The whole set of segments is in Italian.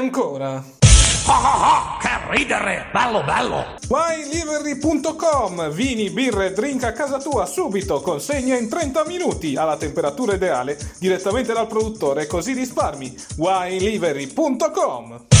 Ancora. Oh, oh, oh, che ridere! Bello, bello! WineLivery.com Vini, birre e drink a casa tua subito, consegna in 30 minuti alla temperatura ideale direttamente dal produttore, così risparmi. WineLivery.com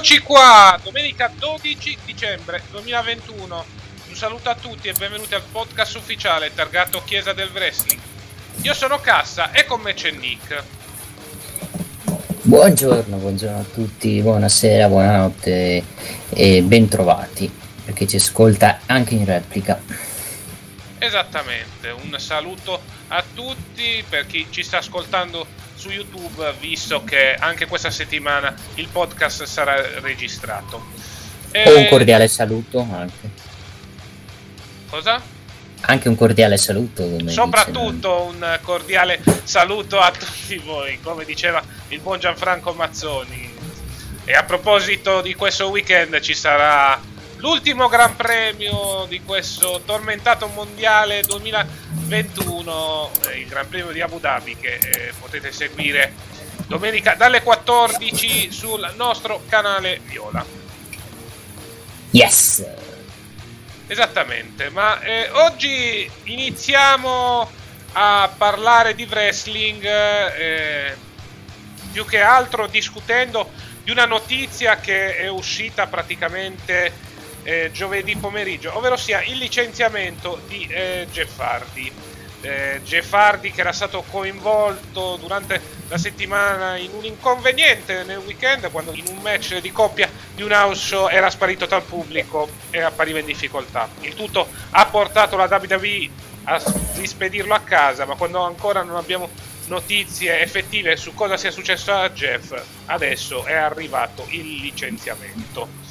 eccoci qua, domenica 12 dicembre 2021. Un saluto a tutti e benvenuti al podcast ufficiale targato Chiesa del Wrestling. Io sono Cassa e con me c'è Nick. Buongiorno, buongiorno a tutti, buonasera, buonanotte e bentrovati perché ci ascolta anche in replica. Esattamente, un saluto a tutti per chi ci sta ascoltando su YouTube, visto che anche questa settimana il podcast sarà registrato. E... Un cordiale saluto anche. Cosa? Anche un cordiale saluto. Soprattutto un cordiale saluto a tutti voi, come diceva il buon Gianfranco Mazzoni. E a proposito di questo weekend ci sarà l'ultimo Gran Premio di questo tormentato mondiale 2021, eh, il Gran Premio di Abu Dhabi che eh, potete seguire domenica dalle 14 sul nostro canale Viola. Yes! Esattamente, ma eh, oggi iniziamo a parlare di wrestling eh, più che altro discutendo di una notizia che è uscita praticamente eh, giovedì pomeriggio, ovvero sia il licenziamento di eh, Hardy. Eh, Hardy che era stato coinvolto durante la settimana in un inconveniente nel weekend quando in un match di coppia di un house show era sparito dal pubblico e appariva in difficoltà. Il tutto ha portato la WWE a rispedirlo a casa, ma quando ancora non abbiamo notizie effettive su cosa sia successo a Jeff, adesso è arrivato il licenziamento.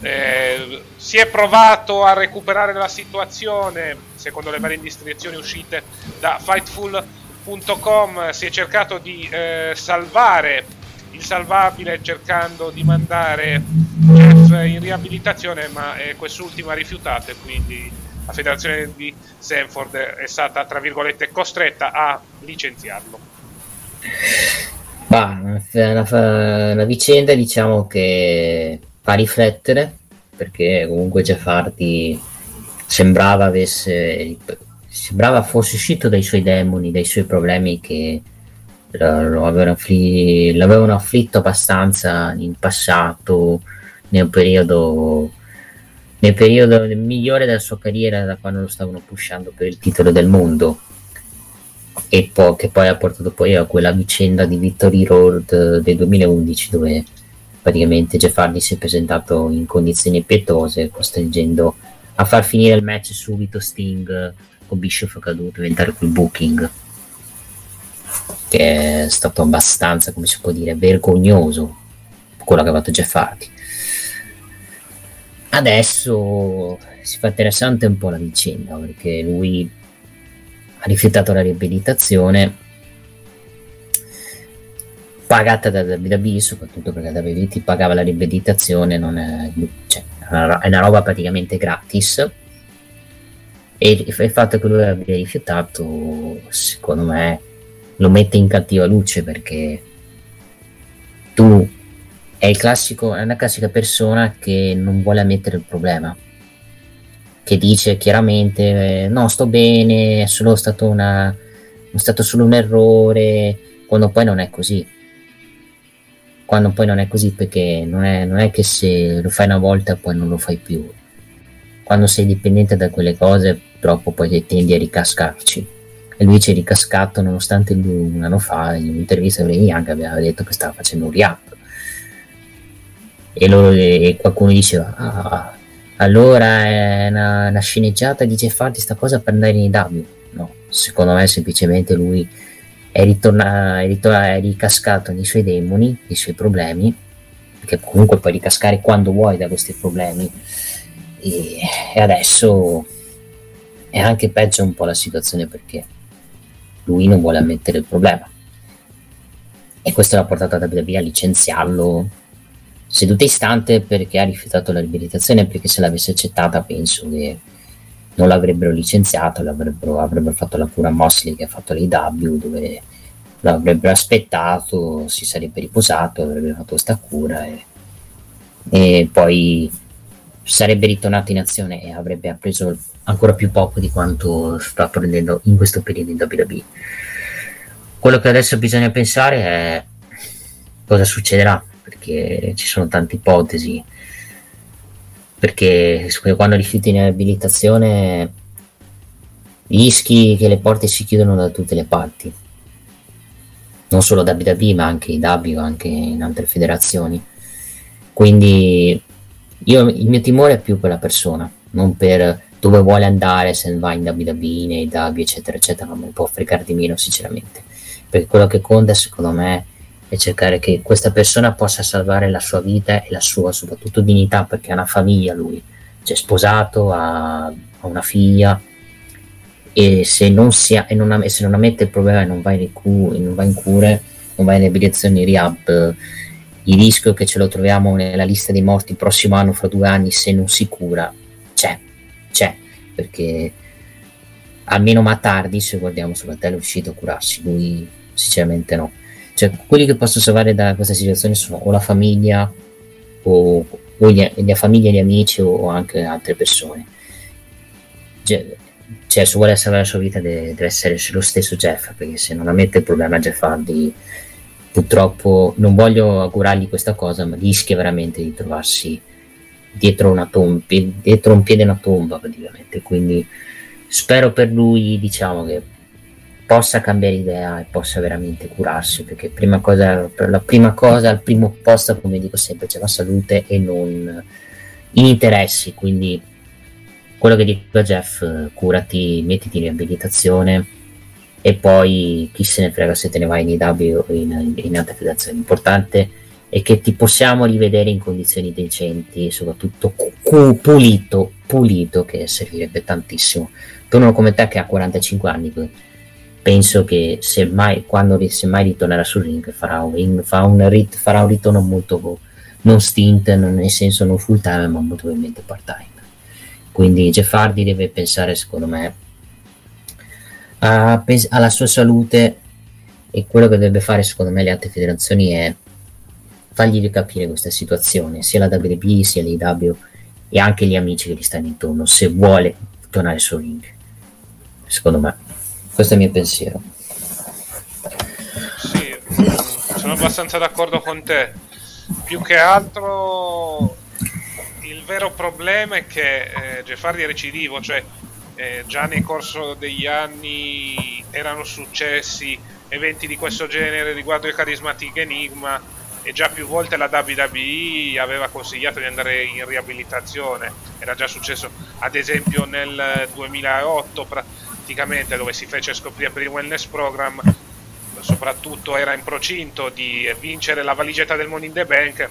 Eh, si è provato a recuperare la situazione, secondo le varie indiscrezioni uscite da Fightful.com, si è cercato di eh, salvare il salvabile cercando di mandare Jeff in riabilitazione, ma eh, quest'ultimo ha rifiutato e quindi la federazione di Sanford è stata, tra virgolette, costretta a licenziarlo. Bah, la, la vicenda diciamo che fa riflettere perché comunque Jeff Hardy sembrava avesse sembrava fosse uscito dai suoi demoni, dai suoi problemi che lo avevano, affli- l'avevano afflitto abbastanza in passato nel periodo nel periodo migliore della sua carriera da quando lo stavano pushando per il titolo del mondo. E poi, che poi ha portato poi a quella vicenda di Victory Road del 2011 dove praticamente Jeff Hardy si è presentato in condizioni pietose costringendo a far finire il match subito Sting con Bischoff caduto, diventare quel booking che è stato abbastanza, come si può dire, vergognoso quello che ha fatto Jeff Hardy. Adesso si fa interessante un po' la vicenda perché lui ha rifiutato la riabilitazione pagata da WWE, soprattutto perché WWE ti pagava la riabilitazione, non è, cioè, è una roba praticamente gratis. E il fatto che lui abbia rifiutato, secondo me, lo mette in cattiva luce perché tu è, classico, è una classica persona che non vuole ammettere il problema che dice chiaramente no sto bene è solo stato una è stato solo un errore quando poi non è così quando poi non è così perché non è, non è che se lo fai una volta poi non lo fai più. Quando sei dipendente da quelle cose troppo poi tendi a ricascarci. E lui ci è ricascato nonostante lui un anno fa in un'intervista a Young aveva detto che stava facendo un react e, e qualcuno diceva ah, allora è una, una sceneggiata di Hardy sta cosa per andare in AW no, secondo me semplicemente lui è, ritorna, è, ritorna, è ricascato nei suoi demoni, nei suoi problemi perché comunque puoi ricascare quando vuoi da questi problemi e, e adesso è anche peggio un po' la situazione perché lui non vuole ammettere il problema. E questo l'ha portato a WWE a licenziarlo seduto istante perché ha rifiutato la riabilitazione perché se l'avesse accettata penso che non l'avrebbero licenziato, l'avrebbero, avrebbero fatto la cura Mosley che ha fatto l'AW dove l'avrebbero aspettato, si sarebbe riposato, avrebbe fatto questa cura e, e poi sarebbe ritornato in azione e avrebbe appreso ancora più poco di quanto sta prendendo in questo periodo in WWE. Quello che adesso bisogna pensare è cosa succederà, perché ci sono tante ipotesi. Perché quando rifiuti in abilitazione rischi che le porte si chiudono da tutte le parti. Non solo da WWE, ma anche in W, anche in altre federazioni. Quindi io, il mio timore è più per la persona, non per dove vuole andare, se va in WWE, nei W, eccetera, eccetera, non mi può fregare di meno, sinceramente. Perché quello che conta, secondo me, è cercare che questa persona possa salvare la sua vita e la sua, soprattutto, dignità, perché ha una famiglia lui, cioè sposato, ha, ha una figlia, e se non, si ha, e non, ha, e se non ammette il problema e non va in, cu- non va in cure, non va in riabilitazione, in rehab, il rischio che ce lo troviamo nella lista dei morti il prossimo anno, fra due anni, se non si cura, c'è c'è, perché almeno Mattardi, se guardiamo sulla tele, è uscito a curarsi, lui sinceramente no. Cioè, quelli che possono salvare da questa situazione sono o la famiglia, o, o gli, la famiglia, gli amici, o, o anche altre persone. Cioè, cioè, se vuole salvare la sua vita deve, deve, essere lo stesso Jeff, perché se non ammette il problema Jeff Hardy, purtroppo non voglio augurargli questa cosa, ma rischia veramente di trovarsi dietro, una tomba, dietro un piede una tomba praticamente. Quindi spero per lui, diciamo, che possa cambiare idea e possa veramente curarsi, perché prima cosa, la prima cosa, al primo posto, come dico sempre, c'è la salute e non in interessi. Quindi quello che dico a Jeff, curati, mettiti in riabilitazione e poi chi se ne frega se te ne vai in IW o in, in altre federazioni. L'importante e che ti possiamo rivedere in condizioni decenti, soprattutto cu- pulito, pulito, che servirebbe tantissimo. Per uno come te che ha 45 anni, penso che se mai, quando se mai ritornerà sul ring farà un, farà un, rit- farà un ritorno molto non stint, non nel senso non full time, ma molto probabilmente part time. Quindi Jeff Hardy deve pensare, secondo me, a, alla sua salute e quello che dovrebbe fare, secondo me, le altre federazioni è fargli capire questa situazione, sia la WB sia l'IW e anche gli amici che gli stanno intorno, se vuole tornare sul ring. Secondo me, questo è il mio pensiero. Sì, sono abbastanza d'accordo con te. Più che altro il vero problema è che eh, Jeff Hardy è recidivo, cioè eh, già nel corso degli anni erano successi eventi di questo genere riguardo il carismatic Enigma e già più volte la WWE aveva consigliato di andare in riabilitazione. Era già successo ad esempio nel 2008 praticamente dove si fece scoprire per il wellness program, soprattutto era in procinto di vincere la valigetta del Money in the Bank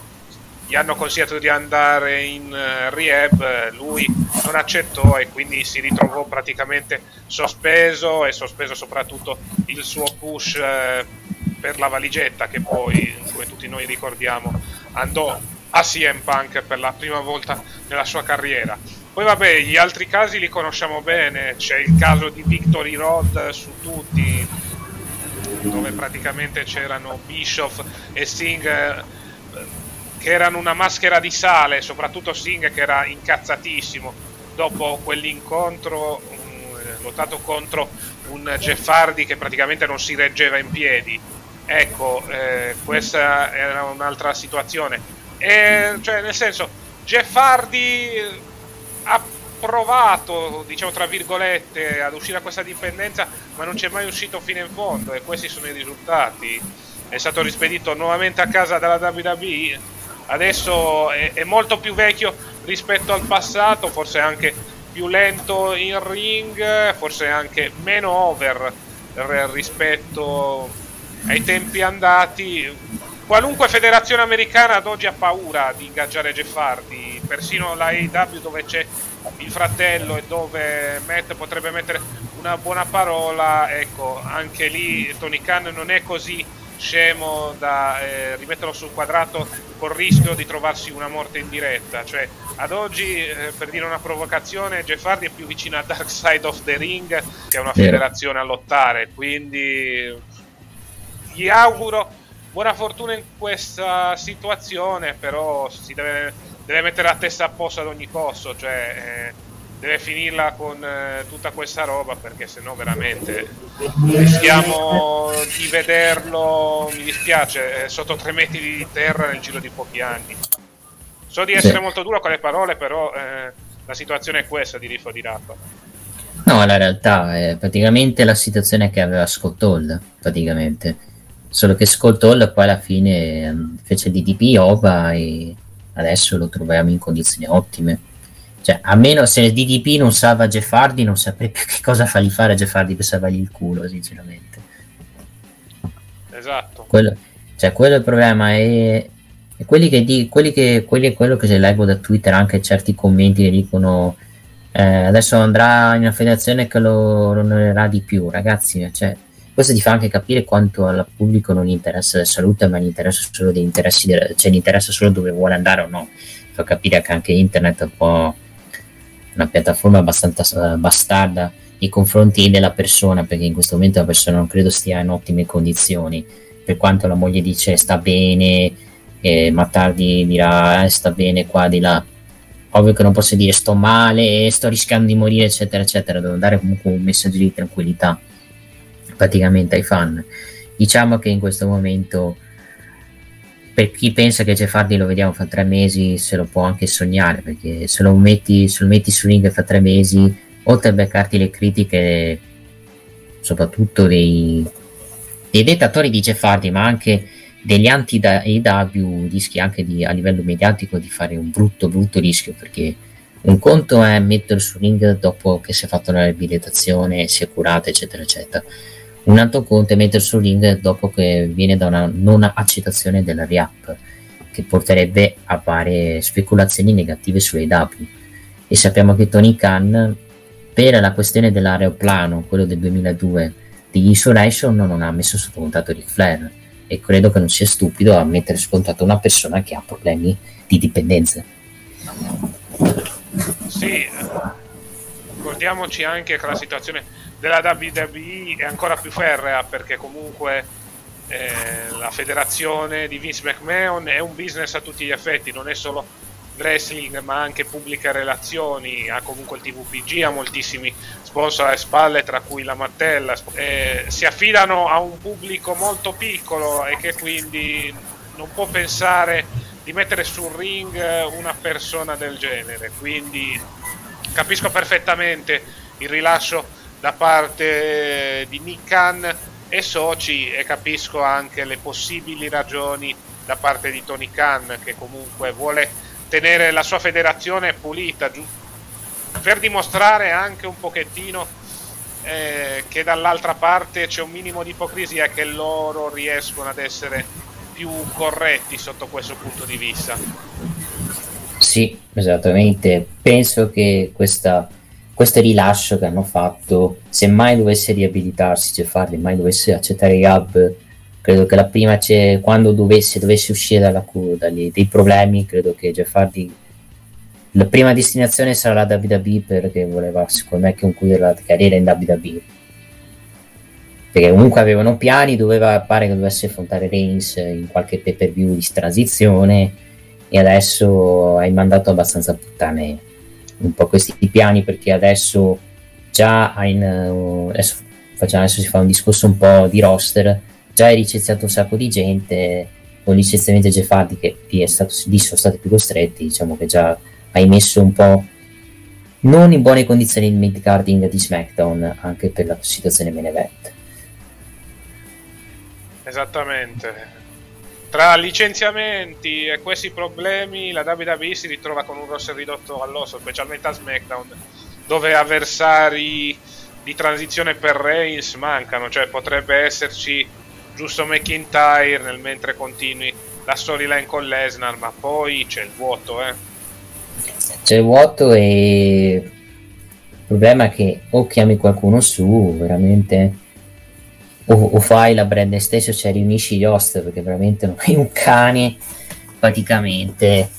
gli hanno consigliato di andare in uh, rehab, lui non accettò e quindi si ritrovò praticamente sospeso e sospeso soprattutto il suo push uh, per la valigetta che poi, come tutti noi ricordiamo, andò a CM Punk per la prima volta nella sua carriera. Poi vabbè, gli altri casi li conosciamo bene, c'è il caso di Victory Road su tutti, dove praticamente c'erano Bischoff e Singh che erano una maschera di sale, soprattutto Singh che era incazzatissimo dopo quell'incontro um, lottato contro un Jeff Hardy che praticamente non si reggeva in piedi. Ecco, eh, questa era un'altra situazione. E, cioè, nel senso, Jeff Hardy ha provato, diciamo tra virgolette, ad uscire da questa dipendenza, ma non c'è mai uscito fino in fondo e questi sono i risultati. È stato rispedito nuovamente a casa dalla WWE adesso è, è, molto più vecchio rispetto al passato, forse anche più lento in ring, forse anche meno over rispetto ai tempi andati. Qualunque federazione americana ad oggi ha paura di ingaggiare Jeff Hardy, persino la AEW dove c'è il fratello e dove Matt potrebbe mettere una buona parola, ecco, anche lì Tony Khan non è così scemo da eh, rimetterlo sul quadrato col rischio di trovarsi una morte in diretta. Cioè, ad oggi, eh, per dire una provocazione, Jeff Hardy è più vicino a Dark Side of the Ring che a una federazione a lottare. Quindi gli auguro buona fortuna in questa situazione, però si deve, deve mettere la testa a posto ad ogni costo. Cioè, eh, deve finirla con eh, tutta questa roba perché sennò veramente rischiamo di vederlo, mi dispiace, eh, sotto tre metri di terra nel giro di pochi anni. So di essere sì. molto duro con le parole, però eh, la situazione è questa di Riffo di Rappa. No, la realtà è praticamente la situazione che aveva Scott Hall, praticamente. Solo che Scott Hall poi alla fine ehm, fece di DP Oba e adesso lo troviamo in condizioni ottime cioè, a meno se DDP non salva Jeff Hardy, non saprei più che cosa fargli fare a Jeff Hardy per salvargli il culo, sinceramente. Esatto. Quello, cioè, quello è il problema. E, e quelli che, di, quelli che quelli è quello che se leggo da Twitter, anche certi commenti che dicono eh, adesso andrà in una federazione che lo, lo onorerà di più, ragazzi. Cioè, questo ti fa anche capire quanto al pubblico non interessa la salute, ma gli interessa solo degli interessi, cioè gli interessa solo dove vuole andare o no. Fa capire che anche internet è un po' una piattaforma abbastanza bastarda nei confronti della persona, perché in questo momento la persona non credo stia in ottime condizioni, per quanto la moglie dice sta bene, eh, ma tardi dirà eh, sta bene qua di là. Ovvio che non posso dire sto male, sto rischiando di morire, eccetera, eccetera. Devo dare comunque un messaggio di tranquillità praticamente ai fan. Diciamo che in questo momento per chi pensa che Jeff Hardy lo vediamo fra tre mesi se lo può anche sognare perché se lo metti, se lo metti su ring fra tre mesi oltre a beccarti le critiche soprattutto dei, dei dettatori di Jeff Hardy ma anche degli anti-AW rischi anche di, a livello mediatico di fare un brutto brutto rischio perché un conto è metterlo su ring dopo che si è fatto la riabilitazione si è curato eccetera eccetera un altro conto è mettere su ring dopo che viene da una non accettazione della RIAP, che porterebbe a varie speculazioni negative sull'AW. E sappiamo che Tony Khan, per la questione dell'aeroplano, quello del 2002 di Isolation, non ha messo sotto contatto Ric Flair. E credo che non sia stupido a mettere su contatto una persona che ha problemi di dipendenza. Sì, ricordiamoci anche che la situazione della WWE è ancora più ferrea perché comunque eh, la federazione di Vince McMahon è un business a tutti gli effetti, non è solo wrestling ma anche pubbliche relazioni, ha comunque il TVPG, ha moltissimi sponsor alle spalle tra cui la Martella, eh, si affidano a un pubblico molto piccolo e che quindi non può pensare di mettere sul ring una persona del genere, quindi capisco perfettamente il rilascio da parte di Nick Khan e soci e capisco anche le possibili ragioni da parte di Tony Khan che comunque vuole tenere la sua federazione pulita per dimostrare anche un pochettino eh, che dall'altra parte c'è un minimo di ipocrisia e che loro riescono ad essere più corretti sotto questo punto di vista. Sì, esattamente. Penso che questa, questo rilascio che hanno fatto, se mai dovesse riabilitarsi Geffardi, mai dovesse accettare i hub, credo che la prima c'è, quando dovesse, dovesse uscire dalla, dagli, dei problemi, credo che Geffardi la prima destinazione sarà la WWE perché voleva secondo me concludere la carriera in WWE perché comunque avevano piani doveva pare che dovesse affrontare Reigns in qualche pay per view di transizione e adesso hai mandato abbastanza puttane un po' questi piani perché adesso già in, adesso, facciamo, adesso si fa un discorso un po' di roster già hai licenziato un sacco di gente con licenziamento Jeff Hardy che è stato, lì sono stati più costretti diciamo che già hai messo un po' non in buone condizioni il mid-carding di SmackDown anche per la situazione main. Esattamente. Tra licenziamenti e questi problemi la WWE si ritrova con un roster ridotto all'osso, specialmente a SmackDown, dove avversari di transizione per Reigns mancano, cioè potrebbe esserci giusto McIntyre nel mentre continui la storyline con Lesnar, ma poi c'è il vuoto, eh. C'è il vuoto e il problema è che o chiami qualcuno su veramente o, o fai la brand stesso cioè riunisci gli host perché veramente non hai un cane praticamente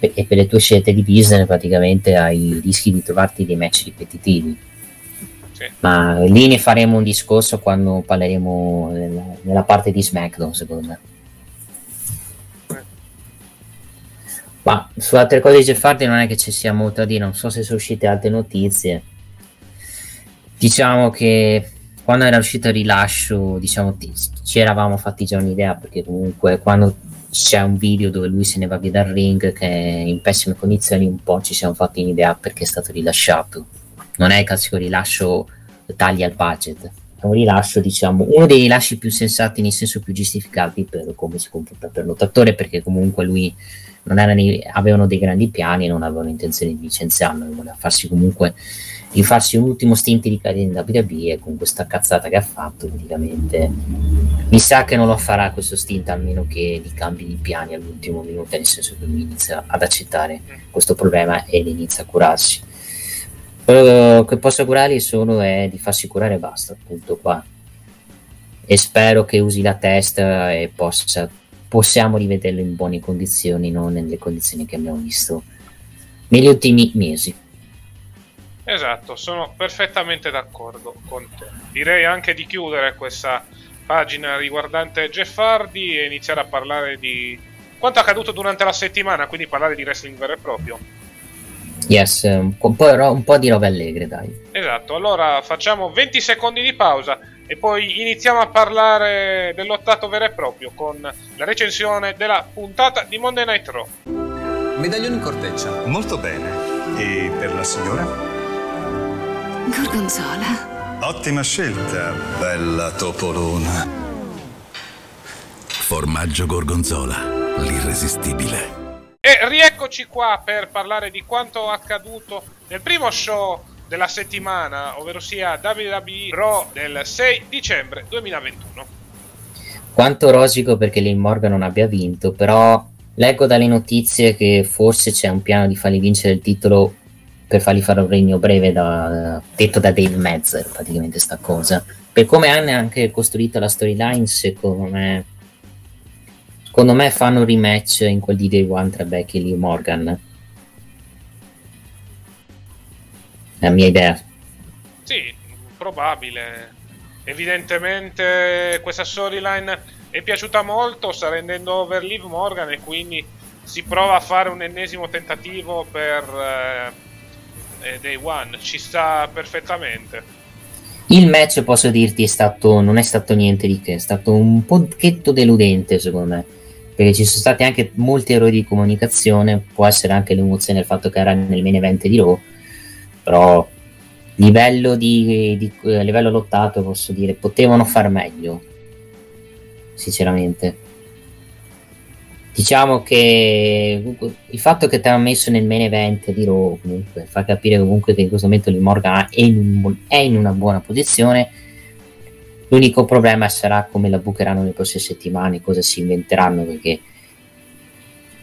e per le tue scelte di business praticamente hai rischi di trovarti dei match ripetitivi sì. ma lì ne faremo un discorso quando parleremo nella, nella parte di SmackDown secondo me Ma su altre cose di Jeff Hardy non è che ci sia molto da dire, non so se sono uscite altre notizie. Diciamo che quando era uscito il rilascio, diciamo, ci eravamo fatti già un'idea, perché comunque quando c'è un video dove lui se ne va via dal ring che è in pessime condizioni, un po' ci siamo fatti un'idea perché è stato rilasciato. Non è il classico rilascio tagli al budget, è un rilascio, diciamo, uno dei rilasci più sensati, nel senso più giustificati per come si comporta per lottatore, perché comunque lui nei, avevano dei grandi piani e non avevano intenzione di licenziarlo, voleva farsi comunque di farsi un ultimo stint di carriera in WWE e con questa cazzata che ha fatto praticamente mi sa che non lo farà questo stint a meno che gli cambi di piani all'ultimo minuto nel senso che lui inizia ad accettare questo problema e inizia a curarsi quello che posso curargli solo è di farsi curare e basta appunto qua e spero che usi la testa e possa possiamo rivederlo in buone condizioni, non nelle condizioni che abbiamo visto negli ultimi mesi. Esatto, sono perfettamente d'accordo con te. Direi anche di chiudere questa pagina riguardante Jeff Hardy e iniziare a parlare di quanto accaduto durante la settimana, quindi parlare di wrestling vero e proprio. Yes, un po', un po' di robe allegre, dai. Esatto, allora facciamo 20 secondi di pausa e poi iniziamo a parlare dell'ottato vero e proprio con la recensione della puntata di Monday Night Raw. Medaglione in corteccia. Molto bene. E per la signora? Gorgonzola. Ottima scelta, bella topolona. Formaggio Gorgonzola, l'irresistibile. E rieccoci qua per parlare di quanto accaduto nel primo show della settimana, ovvero sia WWE Raw del 6 dicembre 2021. Quanto rosico perché Lil Morgan non abbia vinto, però leggo dalle notizie che forse c'è un piano di fargli vincere il titolo per fargli fare un regno breve da, detto da Dave Mezzer praticamente sta cosa per come hanno anche costruito la storyline secondo me secondo me fanno rematch in quel di Day One tra Becky e Lee Morgan la mia idea. Sì, probabile. Evidentemente questa storyline è piaciuta molto, sta rendendo over Liv Morgan e quindi si prova a fare un ennesimo tentativo per eh, eh, Day One. Ci sta perfettamente. Il match, posso dirti, è stato, non è stato niente di che, è stato un pochetto deludente secondo me, perché ci sono stati anche molti errori di comunicazione, può essere anche l'emozione del fatto che era nel main event di Raw, però livello di, di eh, livello lottato posso dire potevano far meglio sinceramente. Diciamo che il fatto che ti hanno messo nel main event di Raw comunque fa capire comunque che in questo momento Lee Morgan è in, è in una buona posizione l'unico problema sarà come la bucheranno nelle prossime settimane cosa si inventeranno perché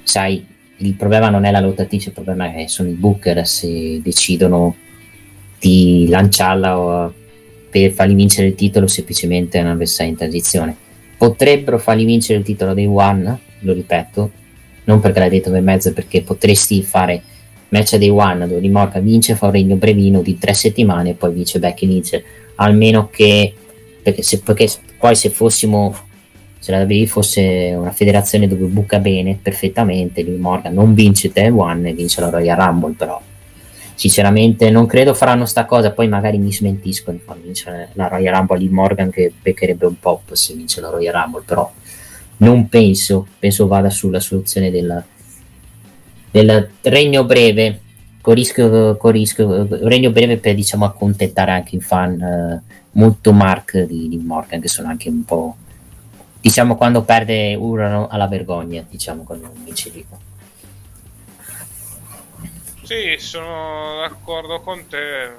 sai il problema non è la lottatrice il problema è sono i booker se decidono di lanciarla per fargli vincere il titolo semplicemente è un avversario in transizione potrebbero fargli vincere il titolo dei One lo ripeto, non perché l'hai detto per mezzo, perché potresti fare match day one dove Limorca vince, fa un regno brevino di tre settimane e poi vince Becky Lynch, almeno che perché, se, perché poi se fossimo se la WWE fosse una federazione dove buca bene perfettamente Lee Morgan non vince day one e vince la Royal Rumble però sinceramente non credo faranno sta cosa poi magari mi smentiscono fanno vincere la Royal Rumble Lee Morgan che beccherebbe un pop se vince la Royal Rumble però non penso, penso vada sulla soluzione del, del regno breve, con rischio, con rischio, regno breve per diciamo accontentare anche i fan eh, molto Mark di, di, Morgan, che sono anche un po', diciamo quando perde urlano alla vergogna, diciamo quando vince dico. Sì, sono d'accordo con te.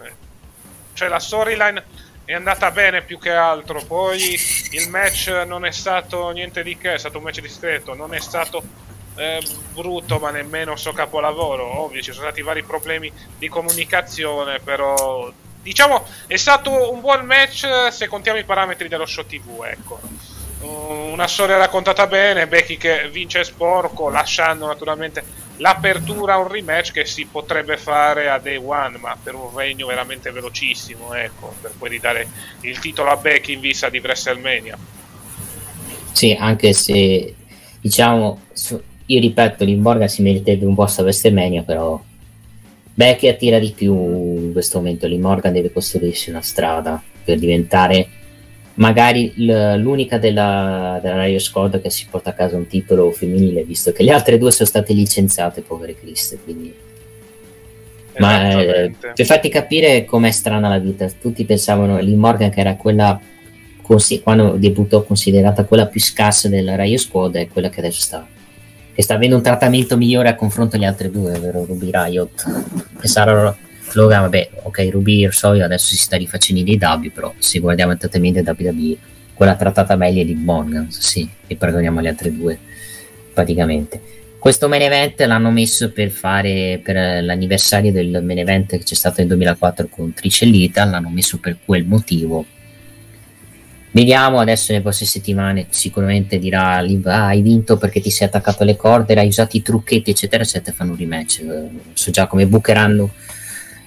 Cioè la storyline è andata bene più che altro. Poi il match non è stato niente di che, è stato un match discreto, non è stato eh, brutto ma nemmeno so capolavoro. Ovvio, ci sono stati vari problemi di comunicazione, però diciamo è stato un buon match se contiamo i parametri dello show TV, ecco. Una storia raccontata bene, Becky che vince sporco, lasciando naturalmente l'apertura a un rematch che si potrebbe fare a day one, ma per un regno veramente velocissimo, ecco, per poi ridare il titolo a Becky in vista di WrestleMania. Sì, anche se diciamo, io ripeto, l'Imborga si meriterebbe un posto a WrestleMania, però Becky attira di più in questo momento, l'Imorgan deve costruirsi una strada per diventare magari l'unica della, della Rio Squad che si porta a casa un titolo femminile, visto che le altre due sono state licenziate, povere Criste. Quindi... Ma eh, per farti capire com'è strana la vita, tutti pensavano Lee Morgan che era quella quando debuttò considerata quella più scarsa della Rio Squad è quella che adesso sta che sta avendo un trattamento migliore a confronto alle altre due, ovvero Ruby Riot e Sarah Logan, vabbè, ok, Ruby Soy adesso si sta rifacendo i DW, però se guardiamo il trattamento WWE, quella trattata meglio è di Morgan, sì, e perdoniamo le altre due, praticamente. Questo main event l'hanno messo per fare per l'anniversario del main event che c'è stato nel 2004 con Tricellita, l'hanno messo per quel motivo. Vediamo adesso nelle prossime settimane, sicuramente dirà ah, hai vinto perché ti sei attaccato alle corde, hai usato i trucchetti eccetera eccetera, fanno un rematch, so già come bucheranno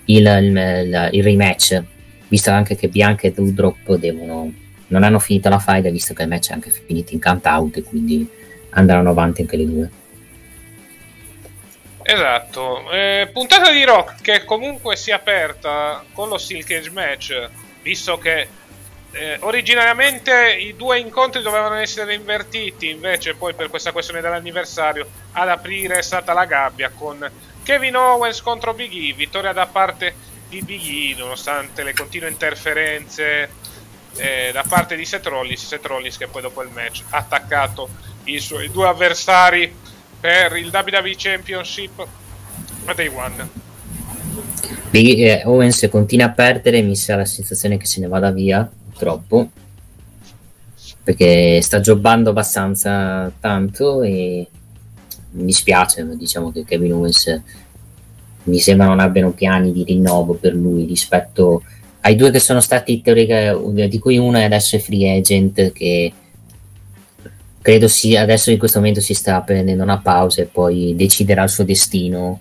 il, il, il rematch, visto anche che Bianca e Doudrop devono, non hanno finito la fight, visto che il match è anche finito in count out, quindi andranno avanti anche le due. Esatto, eh, puntata di Rock che comunque si è aperta con lo Steel Cage match, visto che eh, originariamente i due incontri dovevano essere invertiti, invece poi per questa questione dell'anniversario ad aprire è stata la gabbia con Kevin Owens contro Big E, vittoria da parte di Big E nonostante le continue interferenze eh, da parte di Seth Rollins, Seth Rollins che poi dopo il match ha attaccato i suoi due avversari per il WWE Championship a Day One. Big eh, Owens continua a perdere, mi sa la sensazione che se ne vada via, purtroppo, perché sta giocando abbastanza tanto e mi dispiace, diciamo che Kevin Owens mi sembra non abbiano piani di rinnovo per lui rispetto ai due che sono stati teorica, di cui uno è adesso free agent che credo sia adesso in questo momento si sta prendendo una pausa e poi deciderà il suo destino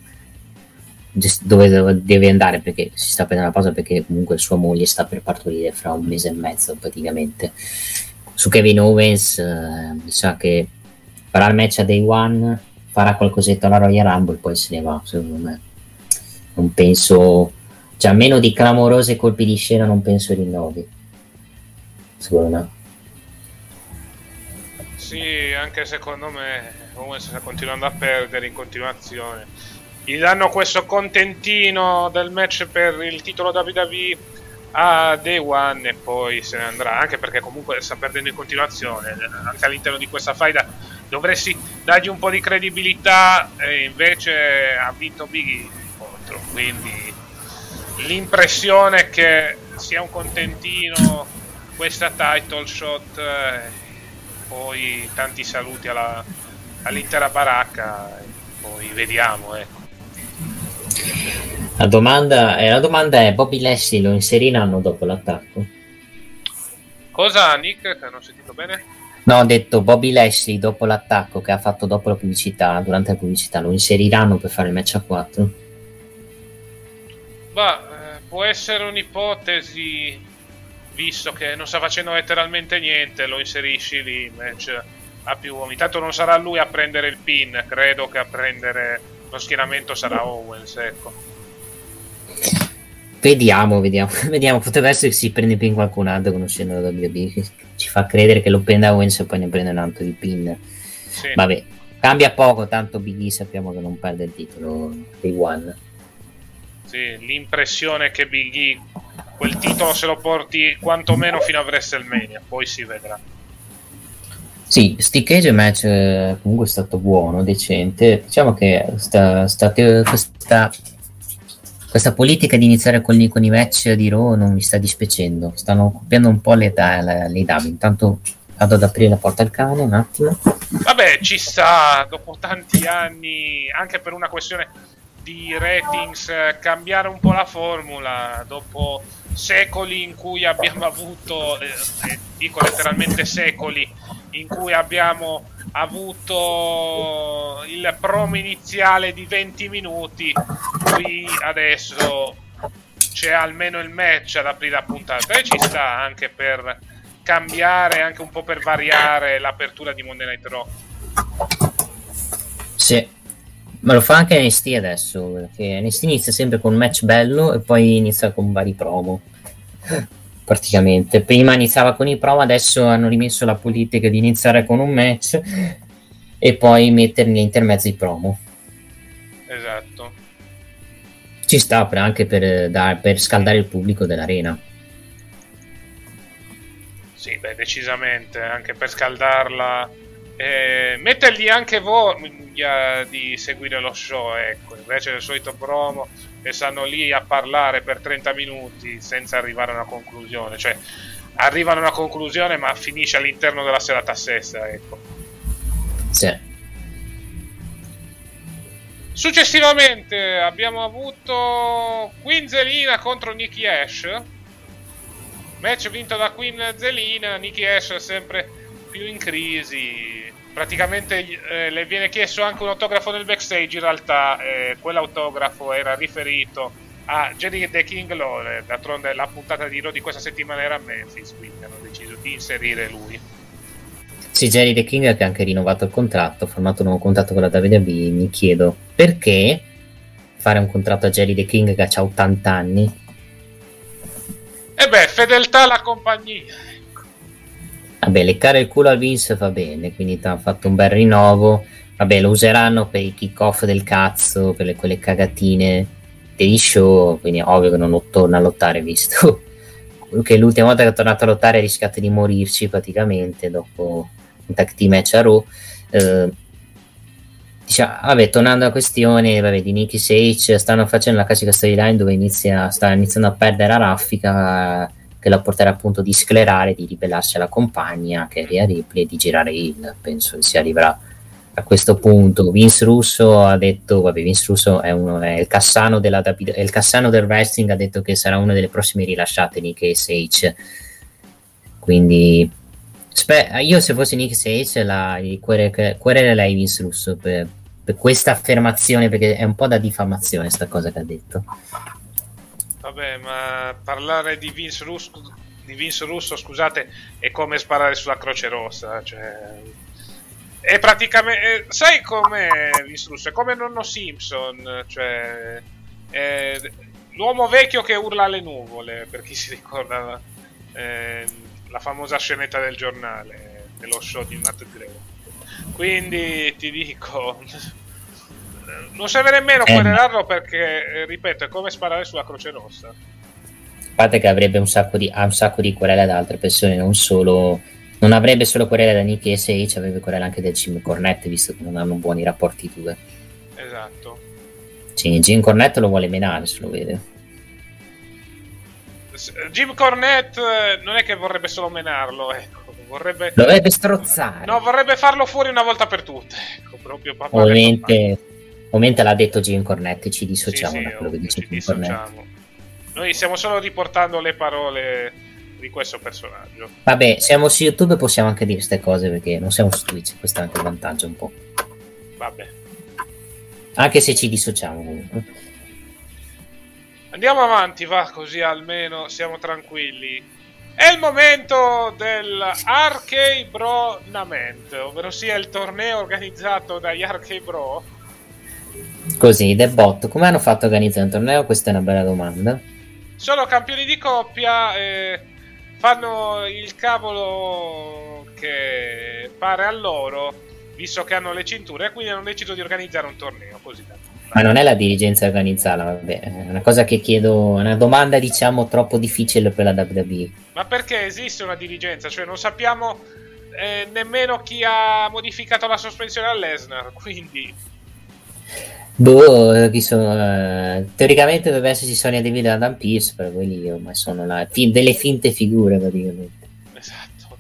dove deve andare perché si sta prendendo una pausa perché comunque sua moglie sta per partorire fra un mese e mezzo praticamente. Su Kevin Owens eh, sa che farà il match a day one farà qualcosetta alla Royal Rumble poi se ne va secondo me. Non penso cioè a meno di clamorose colpi di scena non penso rinnovi. Secondo me. Sì anche secondo me Owens sta continuando a perdere in continuazione gli danno questo contentino del match per il titolo WWE a Day One e poi se ne andrà anche perché comunque sta perdendo in continuazione anche all'interno di questa faida dovresti dargli un po' di credibilità e invece ha vinto Biggie contro quindi l'impressione che sia un contentino questa title shot eh, poi tanti saluti alla, all'intera baracca poi vediamo ecco. La, domanda, eh, la domanda è Bobby Leslie lo inseriranno dopo l'attacco? cosa Nick? che non ho sentito bene? No, ho detto Bobby Leslie dopo l'attacco che ha fatto dopo la pubblicità, durante la pubblicità, lo inseriranno per fare il match a 4? Bah, eh, può essere un'ipotesi, visto che non sta facendo letteralmente niente, lo inserisci lì, match a più uomini. Tanto non sarà lui a prendere il pin, credo che a prendere lo schieramento sarà Owens, ecco. Vediamo, vediamo, vediamo. Potrebbe essere che si prende pin qualcun altro conoscendo la WWE. Ci fa credere che lo prenda Owens e poi ne prende un altro di pin. Sì. Vabbè, cambia poco, tanto Big E sappiamo che non perde il titolo dei One. Sì, l'impressione che Big E quel titolo se lo porti quantomeno fino a WrestleMania, poi si vedrà. Sì, Stick Cage match eh, comunque è stato buono, decente. Diciamo che sta, sta, questa questa politica di iniziare con, con, i match di Raw non mi sta dispiacendo. Stanno copiando un po' le, le, le idee. Intanto vado ad aprire la porta al cane un attimo. Vabbè, ci sta dopo tanti anni, anche per una questione di ratings, eh, cambiare un po' la formula. Dopo secoli in cui abbiamo avuto, eh, eh dico letteralmente secoli, in cui abbiamo avuto il promo iniziale di 20 minuti, qui adesso c'è almeno il match ad aprire la puntata e ci sta anche per cambiare, anche un po' per variare l'apertura di Monday Night Raw. Sì, ma lo fa anche NST adesso, perché NST inizia sempre con un match bello e poi inizia con vari promo praticamente. Prima iniziava con i promo, adesso hanno rimesso la politica di iniziare con un match e poi metterne intermezzi i promo. Esatto. Ci sta per, anche per, da, per scaldare il pubblico dell'arena. Sì, beh, decisamente, anche per scaldarla. Eh, mettergli anche voglia di seguire lo show, ecco, invece del solito promo e stanno lì a parlare per 30 minuti senza arrivare a una conclusione. Cioè, arrivano a una conclusione, ma finisce all'interno della serata stessa. Ecco. Sì. Successivamente abbiamo avuto Queen Zelina contro Nicky Ash. Match vinto da Queen Zelina. Nicky Ash è sempre più in crisi praticamente eh, le viene chiesto anche un autografo nel backstage, in realtà eh, quell'autografo era riferito a Jerry The King Lawler, d'altronde la puntata di Raw di questa settimana era a Memphis, quindi hanno deciso di inserire lui. Sì, Jerry The King che ha anche rinnovato il contratto, ha formato un nuovo contratto con la WWE, mi chiedo perché fare un contratto a Jerry The King che ha 80 anni? E beh, fedeltà alla compagnia. Vabbè, leccare il culo al Vince va bene, quindi ti hanno fatto un bel rinnovo. Vabbè, lo useranno per i kick-off del cazzo, per le, quelle cagatine degli show, quindi ovvio che non torna a lottare, visto che l'ultima volta che è tornato a lottare ha rischiato di morirci praticamente dopo un tag team match a Raw. Eh, diciamo, vabbè, tornando alla questione vabbè, di Nicky Sage, stanno facendo la classica storyline dove inizia, sta iniziando a perdere la raffica che la porterà appunto di sclerare, di ribellarsi alla compagna, che è Rhea Ripley, e di girare il. Penso si arriverà a questo punto. Vince Russo ha detto, vabbè, Vince Russo è, uno, è, il, cassano della, è il cassano del wrestling, ha detto che sarà una delle prossime rilasciate Nick Sage. Quindi spe- io se fossi Nick Sage la, quererei Vince Russo per, per questa affermazione, perché è un po' da diffamazione sta cosa che ha detto. Vabbè, ma parlare di Vince Russo, di Vince Russo scusate, è come sparare sulla Croce Rossa. Cioè, è praticamente. sai com'è Vince Russo? È come nonno Simpson, cioè. È l'uomo vecchio che urla alle nuvole, per chi si ricorda eh, la famosa scenetta del giornale, dello show di Matt Gray. Quindi ti dico non serve nemmeno eh, querelarlo perché, ripeto, è come sparare sulla Croce Rossa. A parte che avrebbe un sacco di, ha un sacco di querele ad altre persone, non solo Non avrebbe solo querela da Nick e Sage, avrebbe querela anche del Jim Cornette, visto che non hanno buoni rapporti i due. Esatto. Sì, Jim Cornette lo vuole menare, se lo vede. Jim Cornette eh, non è che vorrebbe solo menarlo, ecco. Vorrebbe... Dovrebbe strozzare. No, vorrebbe farlo fuori una volta per tutte. Ecco, proprio papà Ovviamente, ovviamente l'ha detto Jim Cornette, ci dissociamo Sì, sì, da quello che dice Jim Cornette. Noi stiamo solo riportando le parole di questo personaggio. Vabbè, siamo su YouTube e possiamo anche dire queste cose perché non siamo su Twitch, questo è anche il vantaggio un po'. Vabbè. Anche se ci dissociamo comunque. Andiamo avanti, va, così almeno siamo tranquilli. È il momento del Arcade Bro Nament, ovvero sia il torneo organizzato dagli Arcade Bro. Così, The Bot, come hanno fatto a organizzare un torneo? Questa è una bella domanda. Sono campioni di coppia e fanno il cavolo che pare a loro, visto che hanno le cinture, e quindi hanno deciso di organizzare un torneo così. Ma non è la dirigenza a organizzarla, vabbè, è una cosa che chiedo, una domanda diciamo troppo difficile per la WWE. Ma perché esiste una dirigenza? Cioè non sappiamo eh, nemmeno chi ha modificato la sospensione a Lesnar, quindi... Boh, chi sono, eh, teoricamente dovrebbe esserci Sonia Deville e Adam Pearce, però quelli ormai sono la, fi- delle finte figure praticamente. Esatto.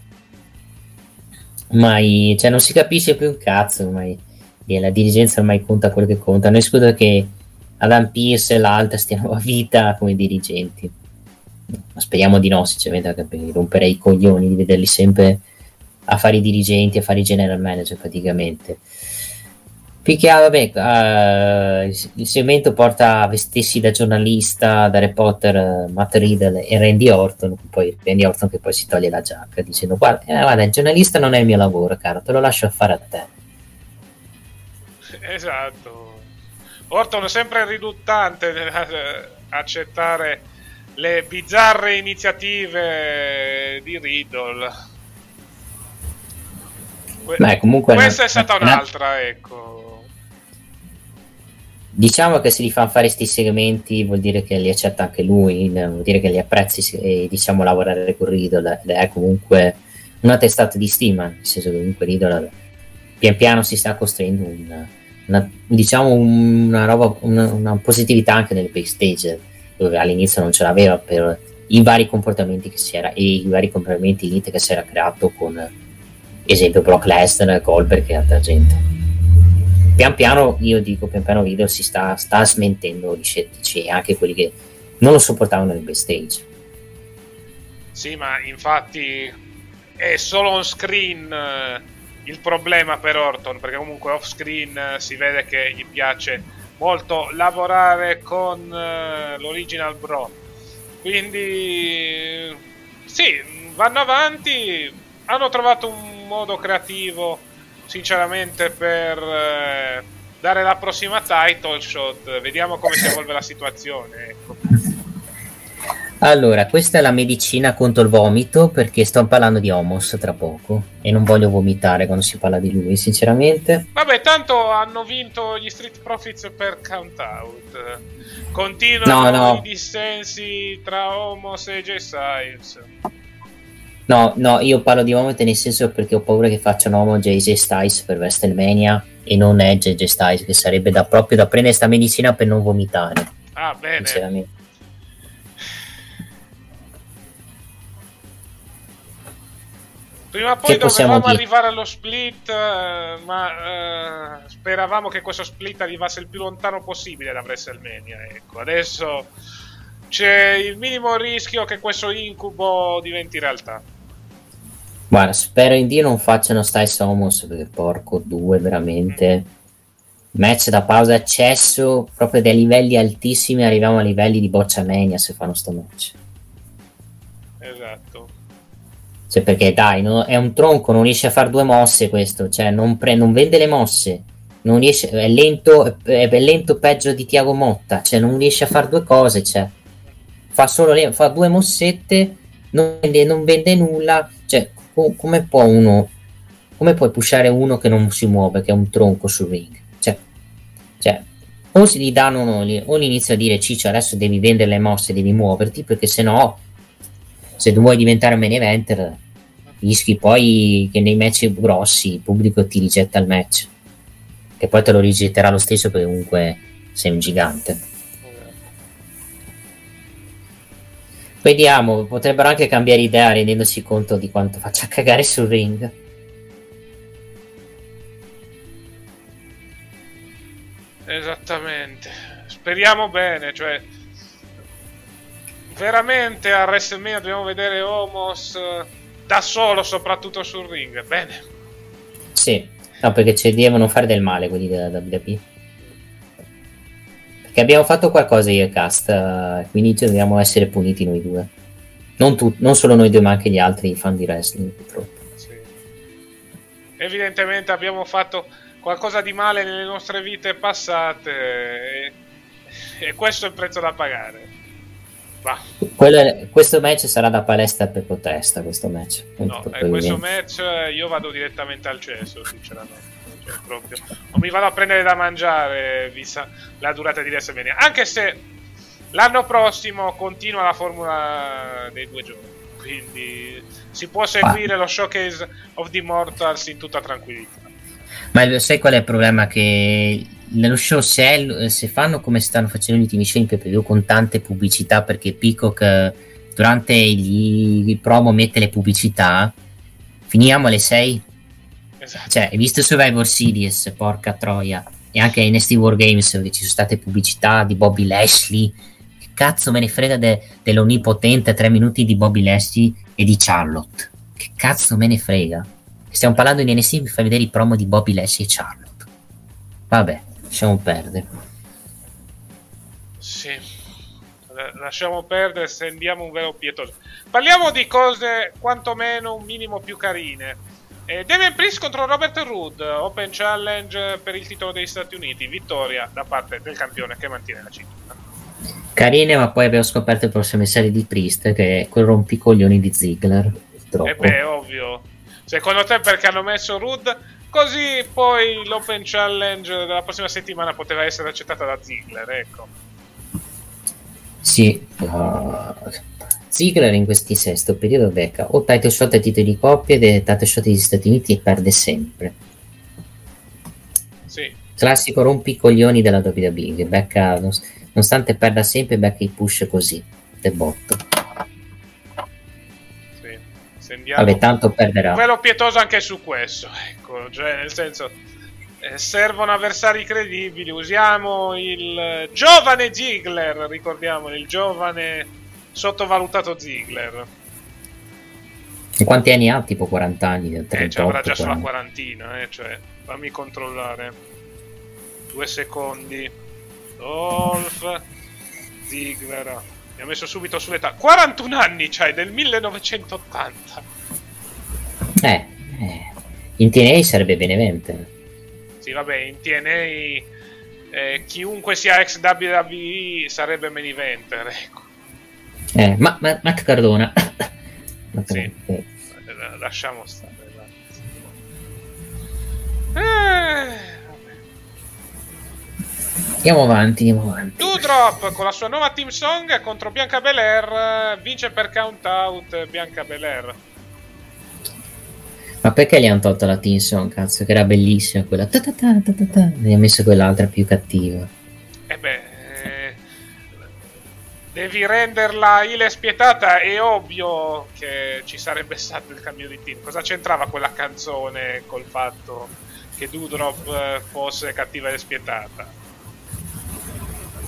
Ormai, cioè non si capisce più un cazzo, ormai e la dirigenza ormai conta quello che conta. Non escludo che Adam Pearce e l'altra stiano a vita come dirigenti. Ma speriamo di no, sinceramente, perché romperei i coglioni di vederli sempre a fare i dirigenti, a fare i general manager praticamente. Più che altro, vabbè, uh, il segmento porta a vestirsi da giornalista, da reporter uh, Matt Riddle e Randy Orton, poi Randy Orton che poi si toglie la giacca dicendo guarda, eh, guarda, il giornalista non è il mio lavoro, caro, te lo lascio fare a te. Esatto. Orton è sempre riluttante nell'accettare le bizzarre iniziative di Riddle. Que- Beh, comunque questa è stata una- un'altra, ecco. Diciamo che se li fa fare questi segmenti vuol dire che li accetta anche lui, vuol dire che li apprezzi e diciamo lavorare con Riddle ed è comunque una testata di stima, nel senso che comunque Riddle pian piano si sta costruendo un- una, diciamo una roba, una, una positività anche nel backstage, dove all'inizio non ce l'aveva per i vari comportamenti che si era e i vari comportamenti elite che si era creato con esempio Brock Lesnar, Goldberg e altra gente. Pian piano, io dico, pian piano Riddle si sta, sta smentendo gli scettici anche quelli che non lo sopportavano nel backstage. Sì, ma infatti è solo on screen eh, il problema per Orton, perché comunque off screen eh, si vede che gli piace molto lavorare con eh, l'original bro. Quindi sì, vanno avanti, hanno trovato un modo creativo sinceramente per eh, dare la prossima title shot, vediamo come si evolve la situazione, ecco. Allora, questa è la medicina contro il vomito perché sto parlando di Homos tra poco e non voglio vomitare quando si parla di lui, sinceramente. Vabbè, tanto hanno vinto gli Street Profits per count out. Continuano No, no. i dissensi tra Homos e J Styles. No, no, io parlo di vomito nel senso perché ho paura che facciano Homo JJ Styles per WrestleMania e non è JJ Styles, che sarebbe da, proprio da prendere sta medicina per non vomitare, Ah, bene. sinceramente. Prima o poi dovevamo dire? arrivare allo split, eh, ma eh, speravamo che questo split arrivasse il più lontano possibile da WrestleMania. Ecco, adesso c'è il minimo rischio che questo incubo diventi realtà. Guarda, spero in Dio non facciano Styles Homos perché porco due, veramente. Match da pausa accesso proprio dai livelli altissimi, arriviamo a livelli di bocciamania se fanno sto match. Esatto. Cioè, perché dai, no- è un tronco, non riesce a fare due mosse questo, cioè non, pre- non vende le mosse, non riesce, è lento, è, è lento peggio di Tiago Motta, cioè non riesce a fare due cose, cioè fa solo le- fa due mossette, non vende, non vende nulla, cioè come può uno, come puoi pushare uno che non si muove, che è un tronco sul ring? Cioè, cioè o si gli danno, uno, o gli inizia a dire Ciccio adesso devi vendere le mosse, devi muoverti, perché se no se tu vuoi diventare main eventer, rischi poi che nei match grossi il pubblico ti rigetta il match che poi te lo rigetterà lo stesso perché comunque sei un gigante vediamo potrebbero anche cambiare idea rendendosi conto di quanto faccia cagare sul ring Esattamente. Speriamo bene, cioè veramente a WrestleMania dobbiamo vedere Homos eh, da solo, soprattutto sul ring. Bene. Sì, no, perché ci devono fare del male quelli della WWE. Perché abbiamo fatto qualcosa io e Cast, uh, quindi dobbiamo essere puniti noi due. Non, tu- non solo noi due, ma anche gli altri fan di wrestling, purtroppo. Sì. Evidentemente abbiamo fatto qualcosa di male nelle nostre vite passate e, e questo è il prezzo da pagare. È, questo match sarà da palestra per protesta. Questo match, no, eh, questo match eh, io vado direttamente al cesso, sinceramente. Cioè, proprio. Non mi vado a prendere da mangiare, vista la durata di WrestleMania. Anche se l'anno prossimo continua la formula dei due giorni. Quindi si può seguire ah. lo showcase of the Immortals in tutta tranquillità. Ma sai qual è il problema? Che nello show se, se fanno come stanno facendo gli ultimi show in PPV con tante pubblicità perché Peacock eh, durante gli, i promo mette le pubblicità finiamo alle 6 esatto. cioè hai visto Survivor Series porca troia e anche NST War Games dove ci sono state pubblicità di Bobby Lashley che cazzo me ne frega de, dell'onnipotente 3 minuti di Bobby Lashley e di Charlotte che cazzo me ne frega Stiamo parlando di NST, mi fai vedere i promo di Bobby Lashley e Charlotte. Vabbè, lasciamo perdere. Sì, lasciamo perdere, stendiamo un velo pietoso. Parliamo di cose quantomeno un minimo più carine. Eh, Damien Priest contro Robert Rood, Open Challenge per il titolo degli Stati Uniti, vittoria da parte del campione che mantiene la cintura. Carine, ma poi abbiamo scoperto il prossimo messaggio di Priest che è quel rompicoglioni di Ziggler. E eh beh, ovvio. Secondo te perché hanno messo Rood? Così poi l'Open Challenge della prossima settimana poteva essere accettata da Ziggler, ecco. Sì, uh, Ziggler in questi sesto periodo becca o title shot e titoli di coppia ed title shot degli Stati Uniti e perde sempre. Sì. Classico rompicoglioni della WWE, becca, nonostante perda sempre, becca i push così, del botto. Stendiamo Vabbè, tanto perderà. Velo pietoso anche su questo, ecco, cioè nel senso eh, servono avversari credibili, usiamo il giovane Ziggler, ricordiamo, il giovane sottovalutato Ziggler. E quanti anni ha? Tipo 40 anni? 38, eh, cioè avrà già 40. sulla quarantina, eh, cioè, fammi controllare. Due secondi. Dolph Ziggler mi ha messo subito sull'età. 41 anni c'hai, del 1980. Eh, eh. in TNA sarebbe Benevente. Sì, vabbè, in TNA eh, chiunque sia ex WWE sarebbe main eventer, ecco. Eh, ma, ma Matt Cardona. sì, eh. lasciamo stare. Eh Andiamo avanti, andiamo avanti. Doudrop con la sua nuova team song contro Bianca Belair vince per count out Bianca Belair. Ma perché gli hanno tolto la team song, cazzo, che era bellissima quella. Ta ta ta ta ta ta. E ha messo quell'altra più cattiva. Eh beh, eh, devi renderla ile spietata, è ovvio che ci sarebbe stato il cambio di team. Cosa c'entrava quella canzone col fatto che Doudrop eh, fosse cattiva e spietata?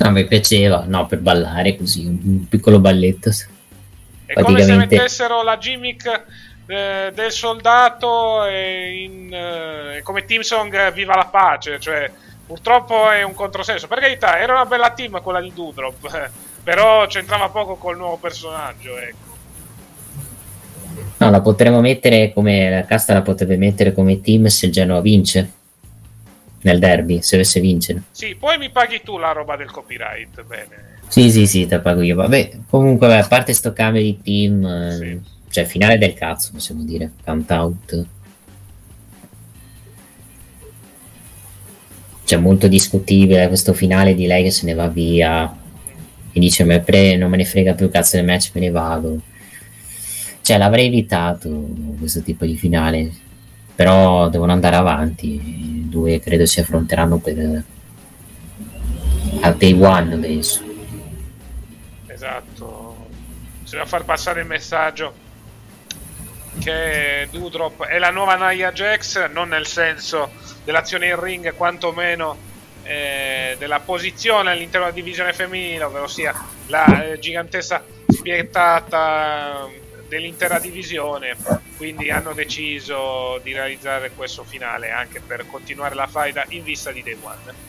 No, mi piaceva, no, per ballare così, un piccolo balletto. È come se mettessero la gimmick eh, del soldato e in, eh, come team song Viva la pace, cioè purtroppo è un controsenso. Per carità, era una bella team quella di Dudrop, però c'entrava poco col nuovo personaggio, ecco. No, la potremmo mettere come la casta la potrebbe mettere come team se Genoa vince nel derby se dovesse vincere. Sì, poi mi paghi tu la roba del copyright, bene. Sì, sì, sì, te pago io. Vabbè, comunque, beh, a parte sto cambio di team, eh, sì. cioè finale del cazzo, possiamo dire, count out. Cioè, molto discutibile questo finale di lei che se ne va via e dice: me pre- Non me ne frega più cazzo del match, me ne vado. cioè l'avrei evitato questo tipo di finale, però devono andare avanti, due credo si affronteranno per a day one penso. Esatto, bisogna far passare il messaggio che Dudrop è la nuova Nia Jax, non nel senso dell'azione in ring, quantomeno eh, della posizione all'interno della divisione femminile, ovvero sia la eh, gigantessa spiettata dell'intera divisione. Quindi hanno deciso di realizzare questo finale anche per continuare la faida in vista di Day One.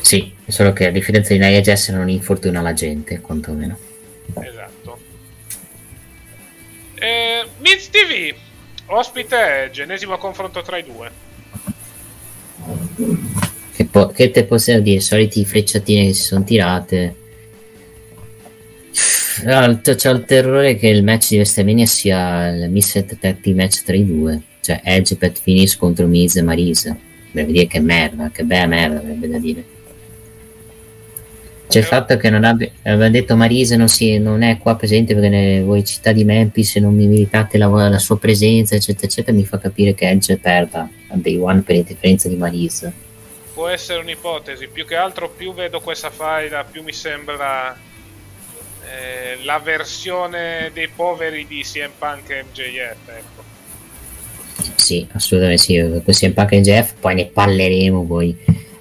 Sì, solo che a differenza di Nia Jax non infortuna la gente, quantomeno. Esatto. Eh, Miz TV, ospite, genesimo confronto tra i due. Che, po- che te possiamo dire? Soliti frecciatine che si sono tirate. No, c'è il terrore che il match di WrestleMania sia il Misset Tag match tra i due. Cioè Edge Pat Finish contro Miz e Marisa. Deve dire che merda, che bella merda avrebbe da dire. C'è il fatto che non abbia, aveva detto Marise non, si, non è qua presente perché ne, voi città di Memphis non mi meritate la, la, sua presenza eccetera eccetera mi fa capire che Edge perda a Day One per interferenza di Marise può essere un'ipotesi più che altro più vedo questa faida più mi sembra eh, la versione dei poveri di CM Punk e MJF ecco. sì assolutamente sì CM Punk e MJF poi ne parleremo poi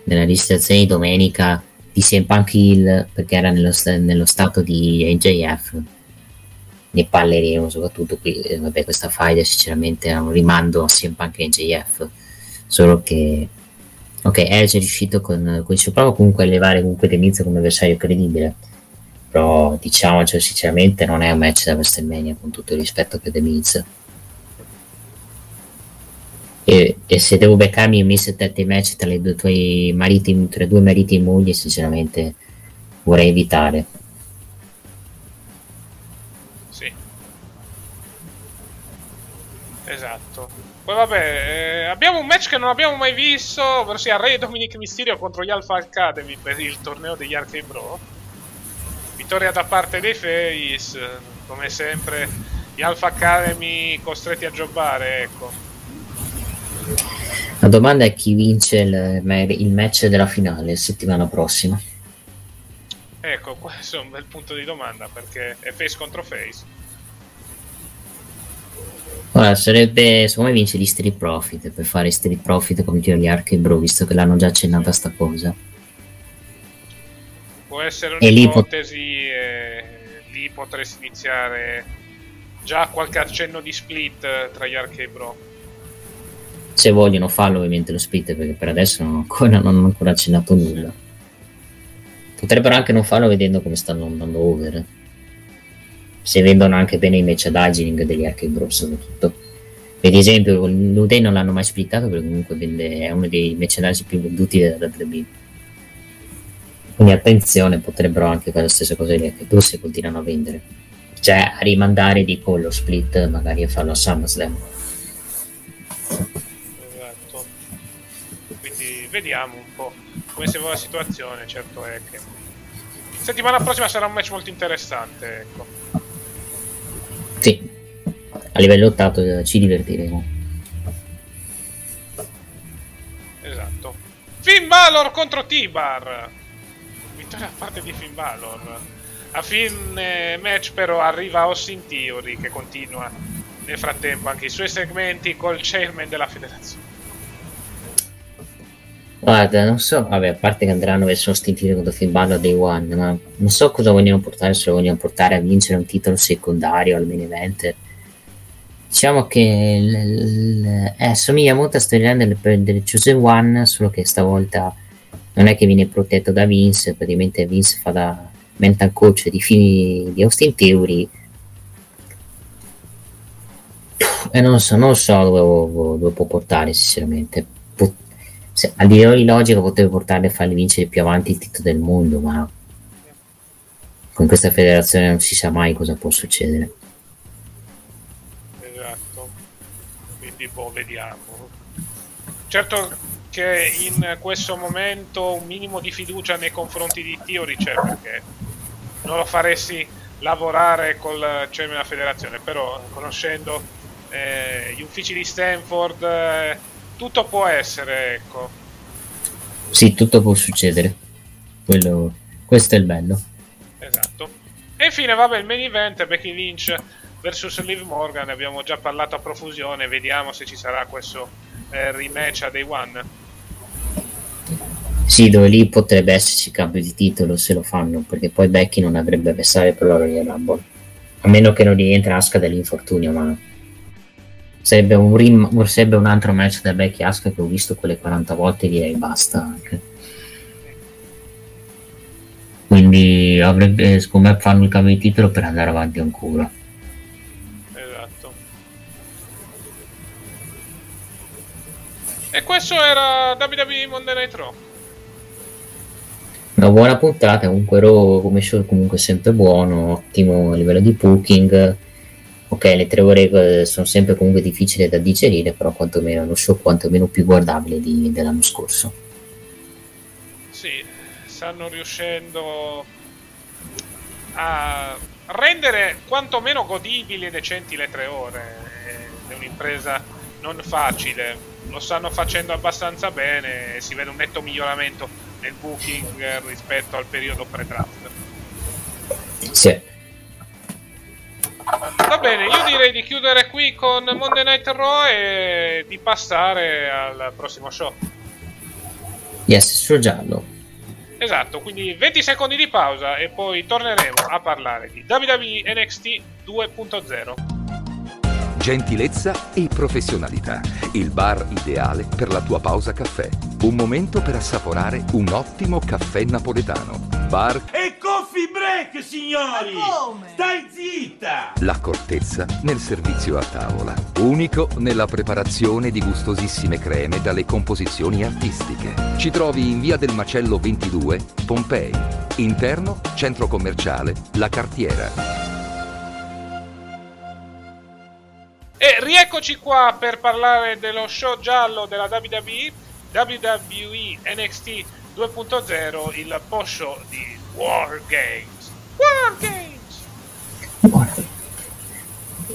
nella registrazione di domenica di CM Punk Hill perché era nello, nello stato di NJF ne parleremo soprattutto qui eh, vabbè questa faida sinceramente è un rimando a CM Punk e NJF solo che ok Edge è riuscito con, suo prova comunque a elevare comunque Denizio come avversario credibile. Però diciamoci sinceramente non è un match da WrestleMania con tutto il rispetto per The Miz e, e, se devo beccarmi un miss tette match tra, le due, tuoi mariti, tra due mariti e mogli, sinceramente vorrei evitare. Sì. Esatto. Poi vabbè, eh, abbiamo un match che non abbiamo mai visto, ovvero sia Re Dominic Mysterio contro gli Alpha Academy per il torneo degli Arcade Bro. Vittoria da parte dei Face, come sempre gli Alpha Academy costretti a giocare, ecco. La domanda è chi vince il, il match della finale settimana prossima. Ecco, questo è un bel punto di domanda perché è face contro face. Ora, sarebbe, secondo me vince gli Street Profit per fare Street Profit contro gli Arche Bro, visto che l'hanno già accennato a sta cosa. Può essere un'ipotesi lì, pot- lì potresti iniziare già qualche accenno di split tra gli Arche Bro se vogliono farlo ovviamente lo split perché per adesso non, ancora, non hanno ancora accennato nulla. Potrebbero anche non farlo vedendo come stanno andando over. Se vendono anche bene i merchandising degli Arcade Bros soprattutto. Per esempio l'Uday non l'hanno mai splittato perché comunque vende, è uno dei merchandising più venduti della WWE quindi attenzione potrebbero anche fare la stessa cosa degli Arcade Bros se continuano a vendere. Cioè a rimandare dico lo split magari a farlo a SummerSlam vediamo un po' come si va la situazione. Certo è che settimana prossima sarà un match molto interessante. Ecco. Sì, a livello 8 eh, ci divertiremo. Esatto. Finn Balor contro T-Bar. Vittoria a parte di Finn Balor. A fine match però arriva Austin Theory che continua nel frattempo anche i suoi segmenti col chairman della federazione. Guarda, non so, vabbè, a parte che andranno verso stintire contro Finn Balor Day One, ma non so cosa vogliono portare, se lo vogliono portare a vincere un titolo secondario al main event. Diciamo che l- l- eh, somiglia molto a storyline del, del Chosen One, solo che stavolta non è che viene protetto da Vince, praticamente Vince fa da mental coach di, fini, di Austin Theory. E non so, non so dove, dove può portare, sinceramente se, a livello di logica potrebbe portarli a farli vincere più avanti il titolo del mondo, ma con questa federazione non si sa mai cosa può succedere. Esatto, quindi boh, vediamo. Certo che in questo momento un minimo di fiducia nei confronti di Theory c'è perché non lo faresti lavorare col CM della federazione, però conoscendo eh, gli uffici di Stanford eh, tutto può essere, ecco. Sì, tutto può succedere. Quello, questo è il bello. Esatto. E infine, vabbè, il main event Becky Lynch vs Liv Morgan, ne abbiamo già parlato a profusione, vediamo se ci sarà questo eh, rematch a Day One. Sì, dove lì potrebbe esserci cambio di titolo se lo fanno, perché poi Becky non avrebbe avversario per la Royal Rumble. A meno che non rientra Asuka dall'infortunio, ma sarebbe un, rim- sarebbe un altro match da Becky Asuka che ho visto quelle 40 volte e direi basta anche. Quindi avrebbe, secondo me, fanno il cambio di titolo per andare avanti ancora. Esatto. E questo era WWE Monday Night Raw una buona puntata comunque Raw come show comunque sempre buono ottimo a livello di booking ok le tre ore eh, sono sempre comunque difficili da digerire però quantomeno è uno show quantomeno più guardabile di, dell'anno scorso sì stanno riuscendo a rendere quantomeno godibili e decenti le tre ore è un'impresa non facile lo stanno facendo abbastanza bene e si vede un netto miglioramento nel booking rispetto al periodo pre-draft. Sì. Va bene, io direi di chiudere qui con Monday Night Raw e di passare al prossimo show. Yes, show giallo. Esatto, quindi 20 secondi di pausa e poi torneremo a parlare di WWE NXT 2.0 gentilezza e professionalità. Il bar ideale per la tua pausa caffè. Un momento per assaporare un ottimo caffè napoletano. Bar e coffee break, signori! Stai zitta! L'accortezza nel servizio a tavola. Unico nella preparazione di gustosissime creme dalle composizioni artistiche. Ci trovi in via del Macello 22, Pompei. Interno, centro commerciale, La Cartiera. E rieccoci qua per parlare dello show giallo della WWE, WWE NXT 2.0, il post show di War Games. War Games!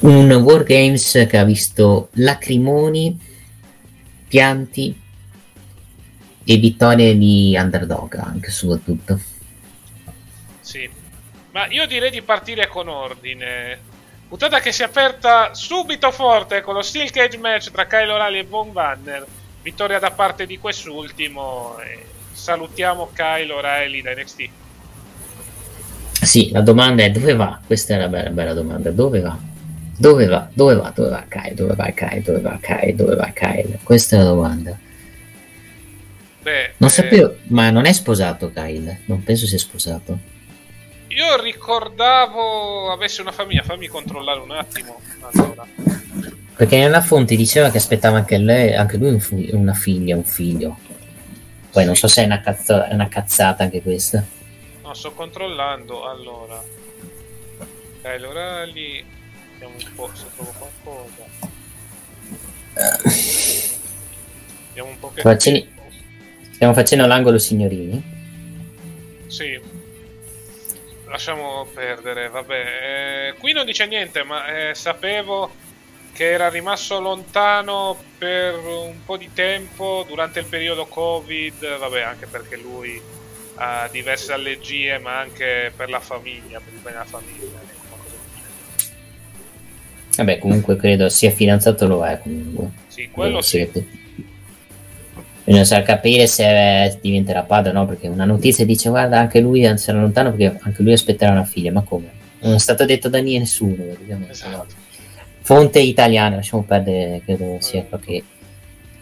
Un War Games che ha visto lacrimoni, pianti e vittorie di underdog anche soprattutto. Sì, ma io direi di partire con ordine Puntata che si è aperta subito forte con lo Steel Cage match tra Kyle O'Reilly e Von Vanner. Vittoria da parte di quest'ultimo. E salutiamo Kyle O'Reilly da NXT. Sì, la domanda è dove va? Questa è una bella, bella domanda. Dove va? Dove va? Dove va? Dove va Kyle? Dove va Kyle? Dove va Kyle? Dove va Kyle? Questa è la domanda. Beh, non eh... sapevo, ma non è sposato Kyle. Non penso sia sposato. Io ricordavo avesse una famiglia, fammi controllare un attimo. Allora. Perché nella fonte diceva che aspettava anche lei, anche lui un fu- una figlia, un figlio. Poi sì. non so se è una, cazzo- è una, cazzata anche questa. No, sto controllando. Allora, dai, l'orali. Vediamo un po' se trovo qualcosa. Vediamo un po' che. Facendo... Stiamo facendo l'angolo signorini? Sì, lasciamo perdere, vabbè. Eh, qui non dice niente, ma eh, sapevo che era rimasto lontano per un po' di tempo durante il periodo Covid, vabbè, anche perché lui ha diverse allergie, ma anche per la famiglia, per il bene della famiglia. Vabbè, comunque credo sia fidanzato lo è comunque. Sì, quello eh, sì. Bisogna sa capire se diventerà padre o no, perché una notizia dice guarda anche lui sarà lontano perché anche lui aspetterà una figlia, ma come? Non è stato detto da nessuno, esatto. Fonte italiana, lasciamo perdere, credo sia qualche...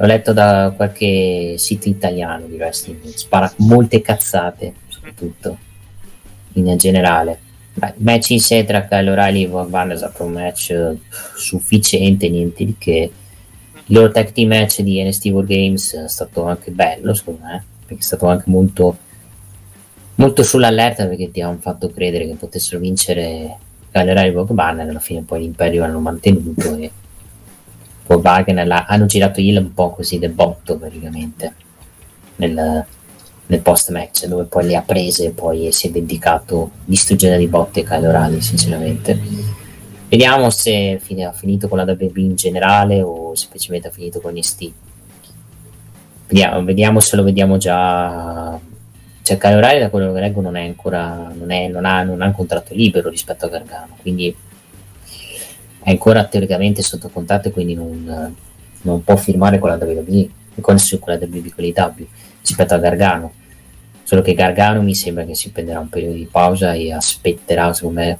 L'ho letto da qualche sito italiano di wrestling, spara molte cazzate, soprattutto, in generale. Beh, match in sé tra Kyle O'Reilly e Von Van è stato un match sufficiente, niente di che il loro tag team match di NST War Games è stato anche bello secondo me perché è stato anche molto molto sull'allerta perché ti hanno fatto credere che potessero vincere Gallerai e Bob Barner alla fine poi l'imperio l'hanno mantenuto e poi Wagner hanno girato il un po' così del botto praticamente nel, nel post match dove poi le ha prese e poi si è dedicato distruggendo di botte Kyle O'Reilly sinceramente. Vediamo se fine, ha finito con la WB in generale o semplicemente ha finito con NXT vediamo, vediamo se lo vediamo già. Cioè Kyle O'Reilly da quello che leggo non è ancora non, è, non, ha, non ha un contratto libero rispetto a Gargano quindi è ancora teoricamente sotto contatto e quindi non, non può firmare con la WWE con, con la WWE con l'IW rispetto a Gargano. Solo che Gargano mi sembra che si prenderà un periodo di pausa e aspetterà secondo me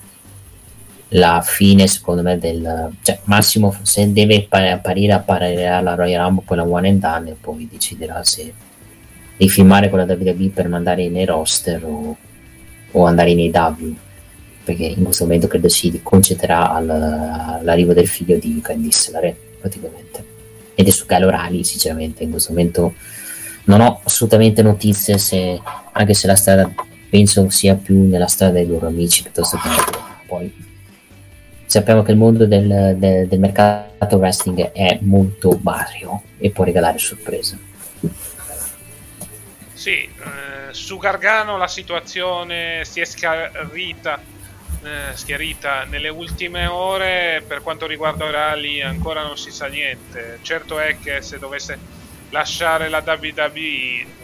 la fine secondo me del cioè Massimo se deve apparire apparirà alla Royal Rumble poi la One and Done e poi deciderà se di filmare con la WWE per mandare nei roster o, o andare nei W perché in questo momento credo si concentrerà al, all'arrivo del figlio di Candice Lare praticamente. Ed è su Galo Rally sinceramente in questo momento non ho assolutamente notizie se, anche se la strada penso sia più nella strada dei loro amici piuttosto che poi sappiamo che il mondo del, del, del mercato wrestling è molto vario e può regalare sorprese. Sì, eh, su Gargano la situazione si è schiarita, eh, schiarita nelle ultime ore, per quanto riguarda Orali ancora non si sa niente. Certo è che se dovesse lasciare la WWE.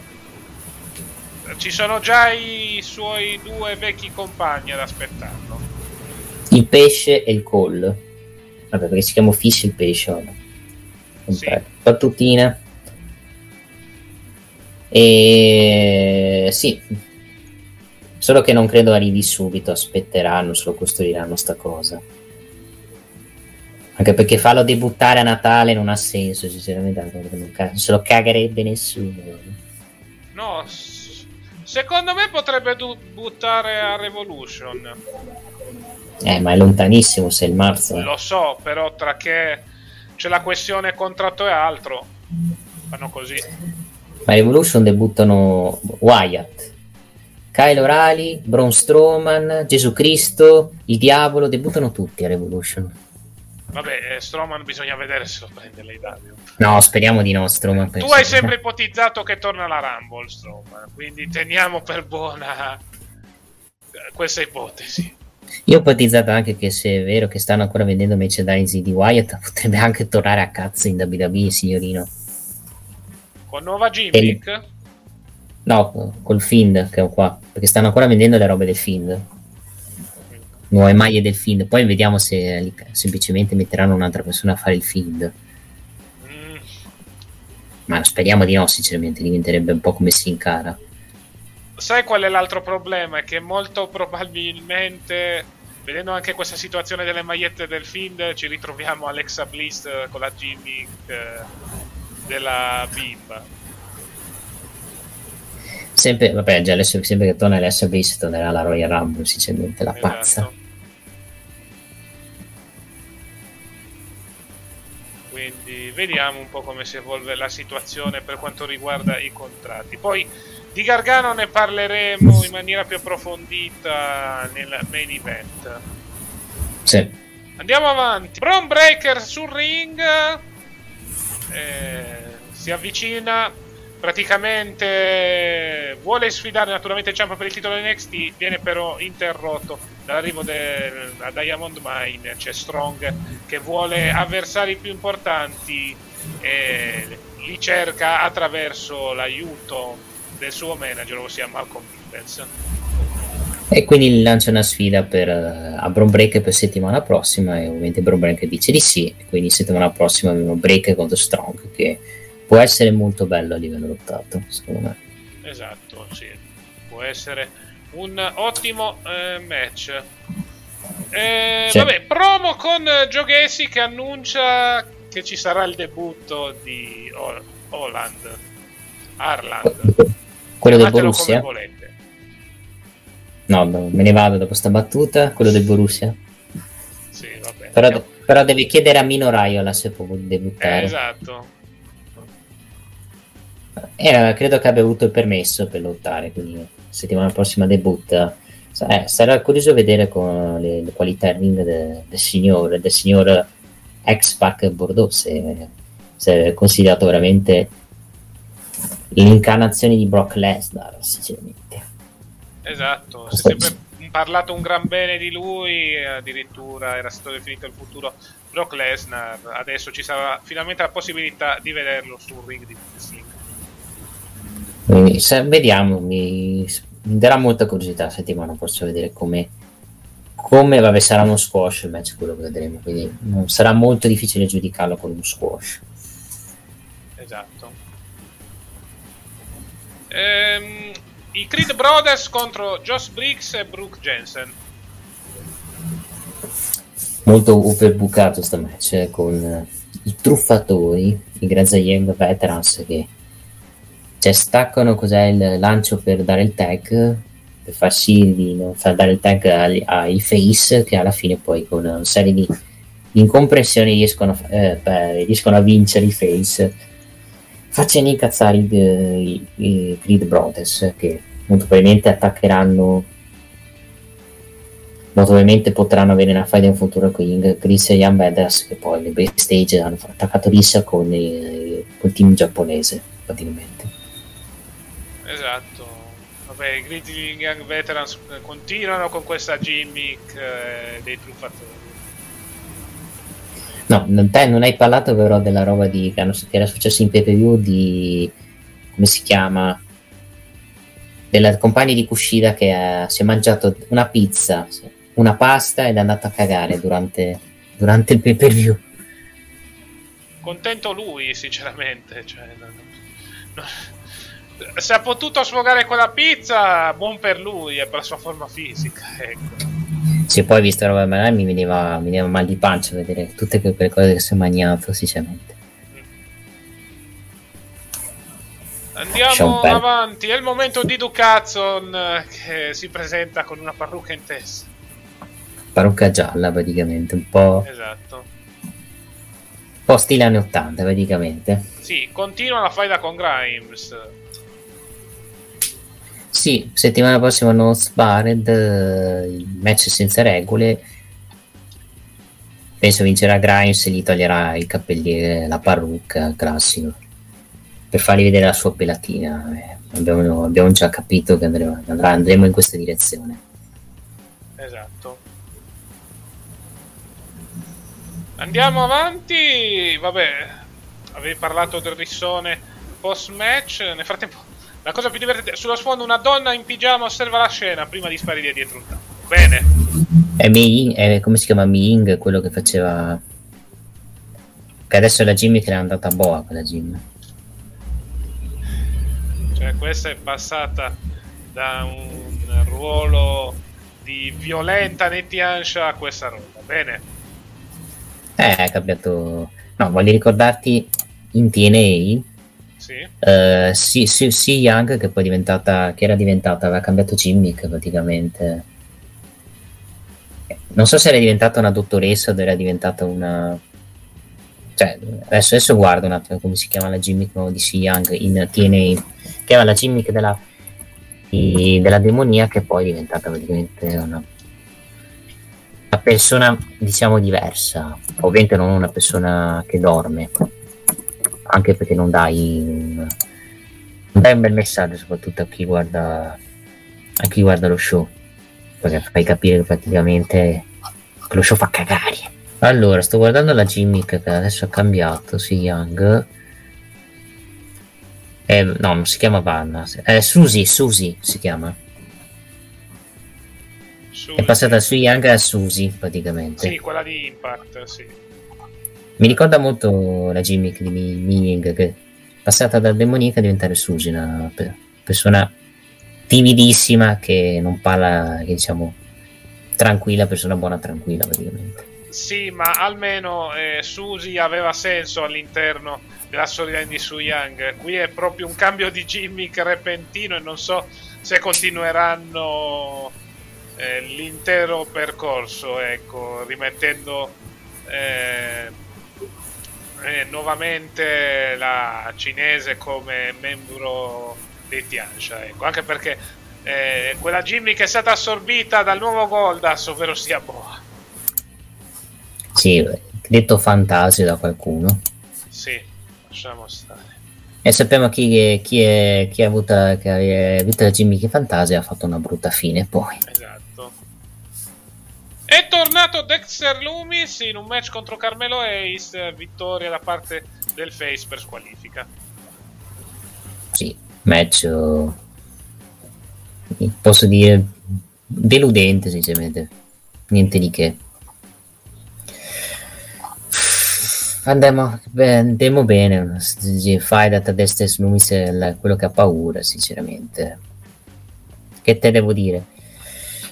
Ci sono già i suoi due vecchi compagni ad aspettarlo. Il pesce e il call. Vabbè, perché si chiama Fish il pesce. Vabbè. Sì. Battutina. E sì, solo che non credo arrivi subito, aspetteranno, se lo costruiranno sta cosa. Anche perché farlo debuttare a Natale non ha senso, sinceramente, non se lo cagherebbe nessuno. No, secondo me potrebbe buttare a Revolution. Eh, ma è lontanissimo se è il marzo. Lo so, però tra che c'è la questione contratto e altro, fanno così. Ma Revolution debuttano Wyatt, Kyle O'Reilly, Braun Strowman, Gesù Cristo, il Diavolo, debuttano tutti a Revolution. Vabbè, eh, Stroman bisogna vedere se lo prende l'Italia. No, speriamo di no, Stroman. Tu hai sempre ipotizzato che torna alla Rumble, Stroman, quindi teniamo per buona questa ipotesi. Io ho ipotizzato anche che se è vero che stanno ancora vendendo merchandising di Wyatt, potrebbe anche tornare a cazzo in WWE, signorino. Con nuova gimmick? E... No, col Fiend che ho qua, perché stanno ancora vendendo le robe del Fiend nuove maglie del feed. Poi vediamo se semplicemente metteranno un'altra persona a fare il. Mm. Ma speriamo di no, sinceramente, diventerebbe un po' come si incara. Sai qual è l'altro problema? Che molto probabilmente, vedendo anche questa situazione delle magliette del feed, ci ritroviamo Alexa Bliss con la gimmick eh, della bimba. Sempre, vabbè, già adesso sempre che torna l'SBS tornerà la Royal Rumble, sinceramente, la esatto. pazza. Quindi vediamo un po' come si evolve la situazione per quanto riguarda i contratti. Poi di Gargano ne parleremo in maniera più approfondita nel main event. Sì. Andiamo avanti. Brown Breaker sul ring. Eh, si avvicina praticamente vuole sfidare naturalmente Ciampa per il titolo NXT viene però interrotto dall'arrivo da Diamond Mine. C'è Strong che vuole avversari più importanti e li cerca attraverso l'aiuto del suo manager ossia Malcolm Gibbons e quindi lancia una sfida per, uh, a Bron Break per settimana prossima e ovviamente Bron Break dice di sì. Quindi settimana prossima abbiamo Break contro Strong che può essere molto bello a livello lottato, secondo me. Esatto, sì. Può essere un ottimo eh, match. Eh, sì. Vabbè, promo con Joe Gessi che annuncia che ci sarà il debutto di Holland. Arland. Quello del Borussia? No, me ne vado dopo sta battuta. Quello del Borussia? Sì, vabbè. Però, però deve chiedere a Mino Raiola se può debuttare. Eh, esatto. Eh, credo che abbia avuto il permesso per lottare, quindi settimana prossima debutta. Eh, sarà curioso vedere con le, le qualità in ring de, del signor, del signor ex Park Bordeaux, se, se, è considerato veramente l'incarnazione di Brock Lesnar, sinceramente. Esatto, si è sempre parlato un gran bene di lui, addirittura era stato definito il futuro Brock Lesnar, adesso ci sarà finalmente la possibilità di vederlo sul ring di wrestling. Vediamo, mi, mi darà molta curiosità la settimana posso vedere come, come vabbè, sarà uno squash il match quello che vedremo, quindi non sarà molto difficile giudicarlo con uno squash. Esatto. Ehm, I Creed Brothers contro Josh Briggs e Brooke Jensen. Molto overbookato questo match eh, con eh, i truffatori, i Graza Young Veterans che cioè, staccano cos'è il lancio per dare il tag per far sì di non far dare il tag ai, ai face che alla fine poi con una serie di incompressioni riescono, eh, riescono a vincere i face facendo incazzare i, i, i Creed Brothers che molto probabilmente attaccheranno molto probabilmente potranno avere una fight in futuro con Chris e Young Badass che poi nel backstage hanno attaccato Lisa con, il, con il team giapponese praticamente esatto vabbè i Grizzly Young Veterans continuano con questa gimmick eh, dei truffatori No, te non hai parlato però della roba di, che, hanno, che era successo in view di come si chiama della compagna di Kushida che uh, si è mangiato una pizza, una pasta ed è andato a cagare durante, durante il pay per view. Contento lui, sinceramente. Cioè, non, non, se ha potuto sfogare quella pizza, buon per lui e per la sua forma fisica. Ecco. Se poi visto la roba mi veniva, mi veniva mal di pancia vedere tutte quelle cose che si è mangiato, sinceramente. Andiamo avanti, è il momento di Ducazon eh, che si presenta con una parrucca in testa. Parrucca gialla praticamente, un po'... Esatto. Un po' stile anni 80 praticamente. Sì, continua la faida con Grimes. Sì, settimana prossima North Barred, il match senza regole. Penso vincerà Grimes e gli toglierà il cappelliere, la parrucca, classico. Per fargli vedere la sua pelatina. Eh, abbiamo, abbiamo, già capito che andremo, andremo in questa direzione. Esatto. Andiamo avanti. Vabbè, avevi parlato del rissone post match. Nel frattempo la cosa più divertente, sullo sfondo una donna in pigiama osserva la scena prima di sparire dietro un tavolo. Bene. È, Mi, è come si chiama Ming, quello che faceva... Che adesso è la Jimmy che è andata a boa quella Jimmy. Cioè questa è passata da un ruolo di violenta nettiancia a questa roba. Bene. Eh, è cambiato... No, voglio ricordarti in TNA sì. Uh, sì, sì, sì, Young che poi è diventata, che era diventata, aveva cambiato gimmick praticamente. Non so se era diventata una dottoressa o era diventata una... Cioè, adesso, adesso guardo un attimo come si chiama la gimmick di C. Young in TNA, che era la gimmick della, di, della demonia che poi è diventata praticamente una, una persona, diciamo, diversa. Ovviamente non una persona che dorme anche perché non dai un, non dai un bel messaggio soprattutto a chi guarda a chi guarda lo show. Perché fai capire che praticamente che lo show fa cagare. Allora sto guardando la gimmick che adesso ha cambiato si Young. Eh, no non si chiama Vanna eh, Susi Susi si chiama. Susi. è passata su Young a Susi praticamente. Sì quella di Impact sì mi ricorda molto la gimmick di Ming che passata da demonica a diventare Susie, una persona timidissima che non parla, che diciamo tranquilla, persona buona tranquilla praticamente. Sì, ma almeno eh, Susie aveva senso all'interno della storyline di Su Young. Qui è proprio un cambio di gimmick repentino e non so se continueranno eh, l'intero percorso, ecco, rimettendo eh, eh, nuovamente la cinese come membro dei Tiansha, ecco, anche perché eh, quella Jimmy che è stata assorbita dal nuovo Goldas, ovvero sia Boa. Sì, detto fantasio da qualcuno. Sì, lasciamo stare. E sappiamo chi, chi, è, chi ha avuto, che ha avuto la Jimmy Fantasia ha fatto una brutta fine poi. Esatto. È tornato Dexter Loomis in un match contro Carmelo Ace, vittoria da parte del Face per squalifica. Sì, match posso dire deludente sinceramente. Niente di che. Andiamo, andiamo bene. Fai da e Snumis quello che ha paura sinceramente. Che te devo dire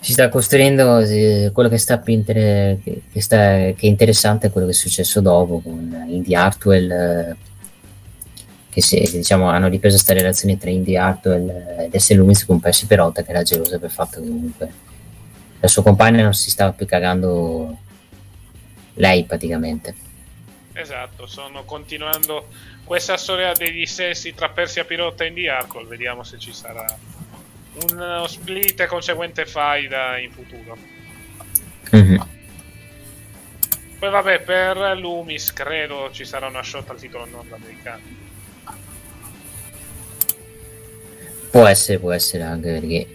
si sta costruendo eh, quello che sta più inter- che, sta, che è interessante è quello che è successo dopo con Indy Hartwell eh, che si, diciamo, hanno ripreso questa relazione tra Indy Hartwell e S. Loomis con Percy Perota che era gelosa per il fatto che comunque la sua compagna non si stava più cagando lei praticamente esatto stanno continuando questa storia degli sessi tra Percy Pirota e Indy Hartwell vediamo se ci sarà uno split e conseguente faida in futuro mm-hmm. poi vabbè per Loomis credo ci sarà una shot al titolo nordamericano Può essere, può essere anche perché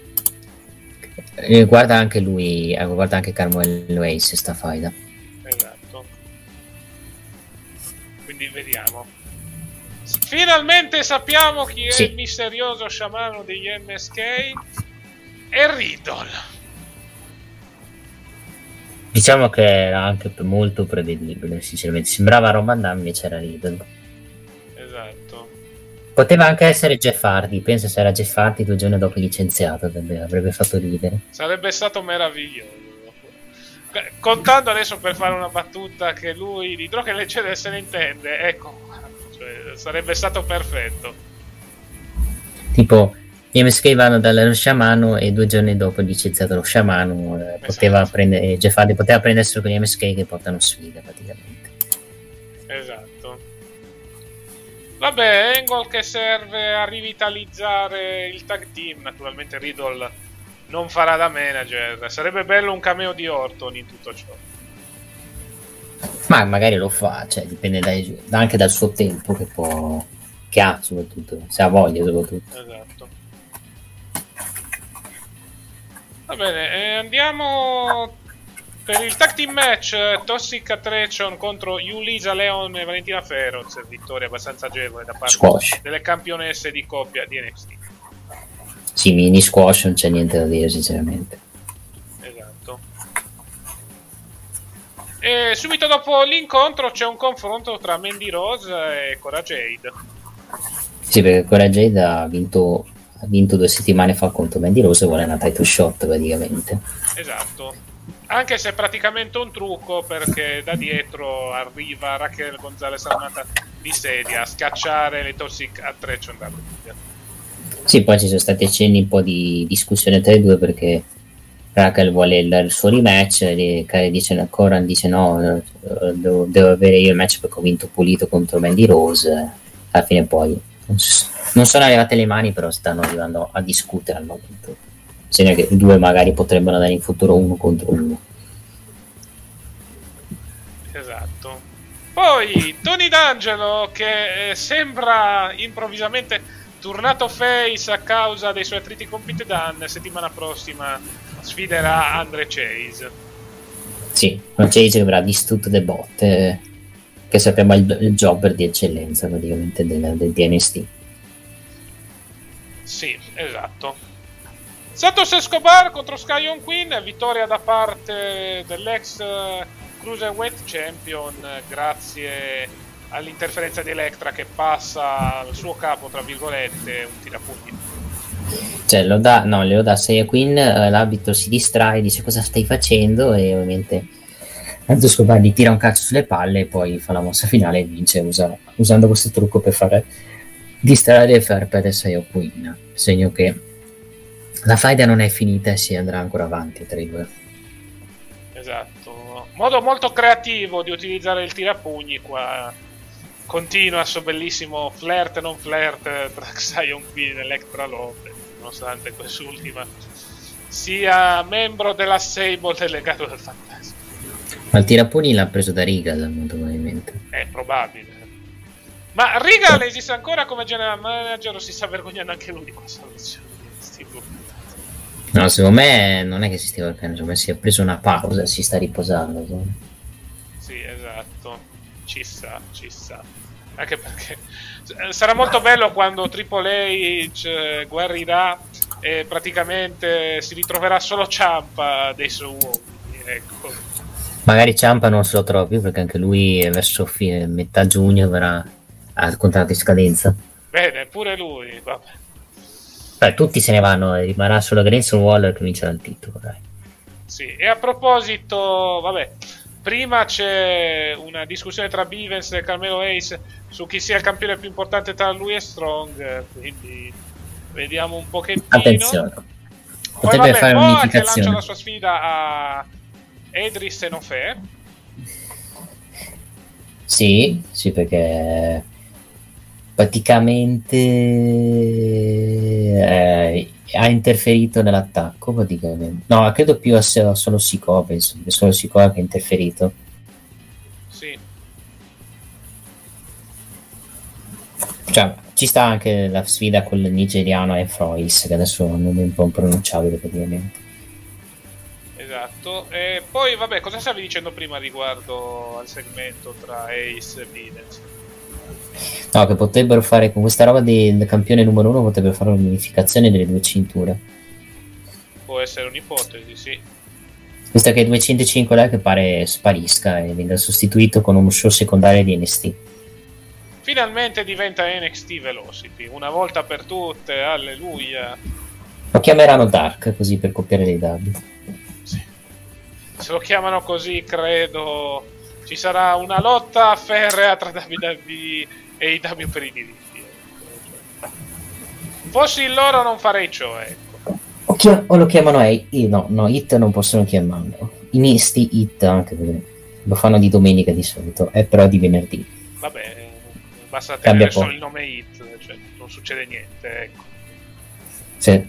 guarda anche lui, eh, guarda anche Carmelo Ace sta faida. Esatto. Quindi vediamo. Finalmente sappiamo chi sì. è il misterioso sciamano degli MSK. È Riddle. Diciamo che era anche molto prevedibile, sinceramente. Sembrava Roman Dunn, invece era Riddle. Poteva anche essere Jeff Hardy, pensa se era Jeff Hardy due giorni dopo licenziato, avrebbe, avrebbe fatto ridere. Sarebbe stato meraviglioso. Contando adesso per fare una battuta che lui di Droga Leggere se ne intende, ecco, sarebbe stato perfetto. Tipo, gli MSK vanno dallo sciamano e due giorni dopo licenziato lo sciamano, eh, esatto. poteva prendere, Jeff Hardy poteva prenderselo con gli MSK che portano sfida praticamente. Esatto. Vabbè, Angle che serve a rivitalizzare il tag team. Naturalmente Riddle non farà da manager. Sarebbe bello un cameo di Orton in tutto ciò. Ma magari lo fa, cioè dipende dai, anche dal suo tempo che può. che ha soprattutto, se ha voglia soprattutto. Esatto. Va bene, eh, andiamo per il tag team match Toxic Attraction contro Yulisa Leon e Valentina Feroz, vittoria abbastanza agevole da parte squash. delle campionesse di coppia di NXT. Sì, mini squash non c'è niente da dire sinceramente. E subito dopo l'incontro c'è un confronto tra Mandy Rose e Cora Jade. Sì, perché Cora Jade ha vinto, ha vinto due settimane fa contro Mandy Rose e vuole una title shot praticamente. Esatto anche se è praticamente un trucco perché da dietro arriva Raquel Gonzalez armata di sedia a schiacciare le Toxic Attraction da Sì, poi ci sono stati accenni un po' di discussione tra i due perché Raquel vuole il, suo rematch dice, Coran dice no, devo, devo, avere io il match perché ho vinto pulito contro Mandy Rose. Alla fine poi non sono arrivate le mani, però stanno arrivando a discutere al momento segna che i due magari potrebbero andare in futuro uno contro uno. Esatto. Poi Tony D'Angelo che eh, sembra improvvisamente tornato face a causa dei suoi attriti con Pete Dunne, settimana prossima sfiderà Andre Chase. Sì, Chase che avrà distrutto The Bot, eh, che sappiamo il, il jobber di eccellenza praticamente del, del DNST. Sì, esatto. Santos Escobar contro Skyon Queen, vittoria da parte dell'ex eh, Cruiserweight Champion grazie all'interferenza di Electra che passa al suo capo, tra virgolette, un tirapugni. Cioè, lo dà, no, lo dà 6 a Queen, eh, l'arbitro si distrae, dice cosa stai facendo e ovviamente Santos Escobar gli tira un cazzo sulle palle e poi fa la mossa finale e vince usa, usando questo trucco per fare distrarre e far perdere 6 a Queen, segno che la faida non è finita e si andrà ancora avanti tra i due. Esatto, modo molto creativo di utilizzare il tirapugni qua. Continua il suo bellissimo flirt non flirt tra Xion Queen e Electra Lopez, nonostante quest'ultima sia membro della Sable del legato del fantasma. Ma il tirapugni l'ha preso da Riga, molto probabilmente. È probabile. Ma Regal esiste ancora come general manager o si sta vergognando anche lui di questa soluzione? No, secondo me non è che si stia vergognando, me si è preso una pausa, si sta riposando. Sì, esatto. Ci sta, ci sta. Anche perché sarà molto bello quando Triple H eh, guarirà e praticamente si ritroverà solo Ciampa dei suoi uomini. Ecco. Magari Ciampa non se lo trova più perché anche lui verso fine, metà giugno verrà al contratto di scadenza. Bene, pure lui, vabbè. Beh, tutti se ne vanno, rimarrà solo Grayson Waller che vincerà il titolo. Dai. Sì, e a proposito, vabbè, prima c'è una discussione tra Bivens e Carmelo Ace su chi sia il campione più importante tra lui e Strong, quindi vediamo un pochettino. Attenzione. Poi vabbè, fare Boa che lancia la sua sfida a Edris e Nofè. Sì, sì, perché praticamente eh, ha interferito nell'attacco praticamente. No, credo più a solo Sikoa, penso, è solo Sikoa che ha interferito. Sì. Cioè, ci sta anche la sfida con il nigeriano e Frois, che adesso è un nome un po' impronunciabile praticamente. Esatto. E poi, vabbè, cosa stavi dicendo prima riguardo al segmento tra Ace e Bidens? No, che potrebbero fare con questa roba del campione numero uno, potrebbero fare un'unificazione delle due cinture. Può essere un'ipotesi, sì. Visto che 205 là che pare sparisca e venga sostituito con uno show secondario di NXT. Finalmente diventa NXT Velocity, una volta per tutte, alleluia. Lo chiameranno Dark così per copiare dei dadi. Sì. Se lo chiamano così, credo ci sarà una lotta ferrea tra WWE e IW per i diritti. Fossi loro non farei ciò, ecco. O, lo chiamano Hey, no, no, Hit non possono chiamarlo. Inisti Hit anche perché lo fanno di domenica di solito, è però di venerdì. Vabbè, basta tenere solo il nome Hit, cioè non succede niente, ecco. Sì.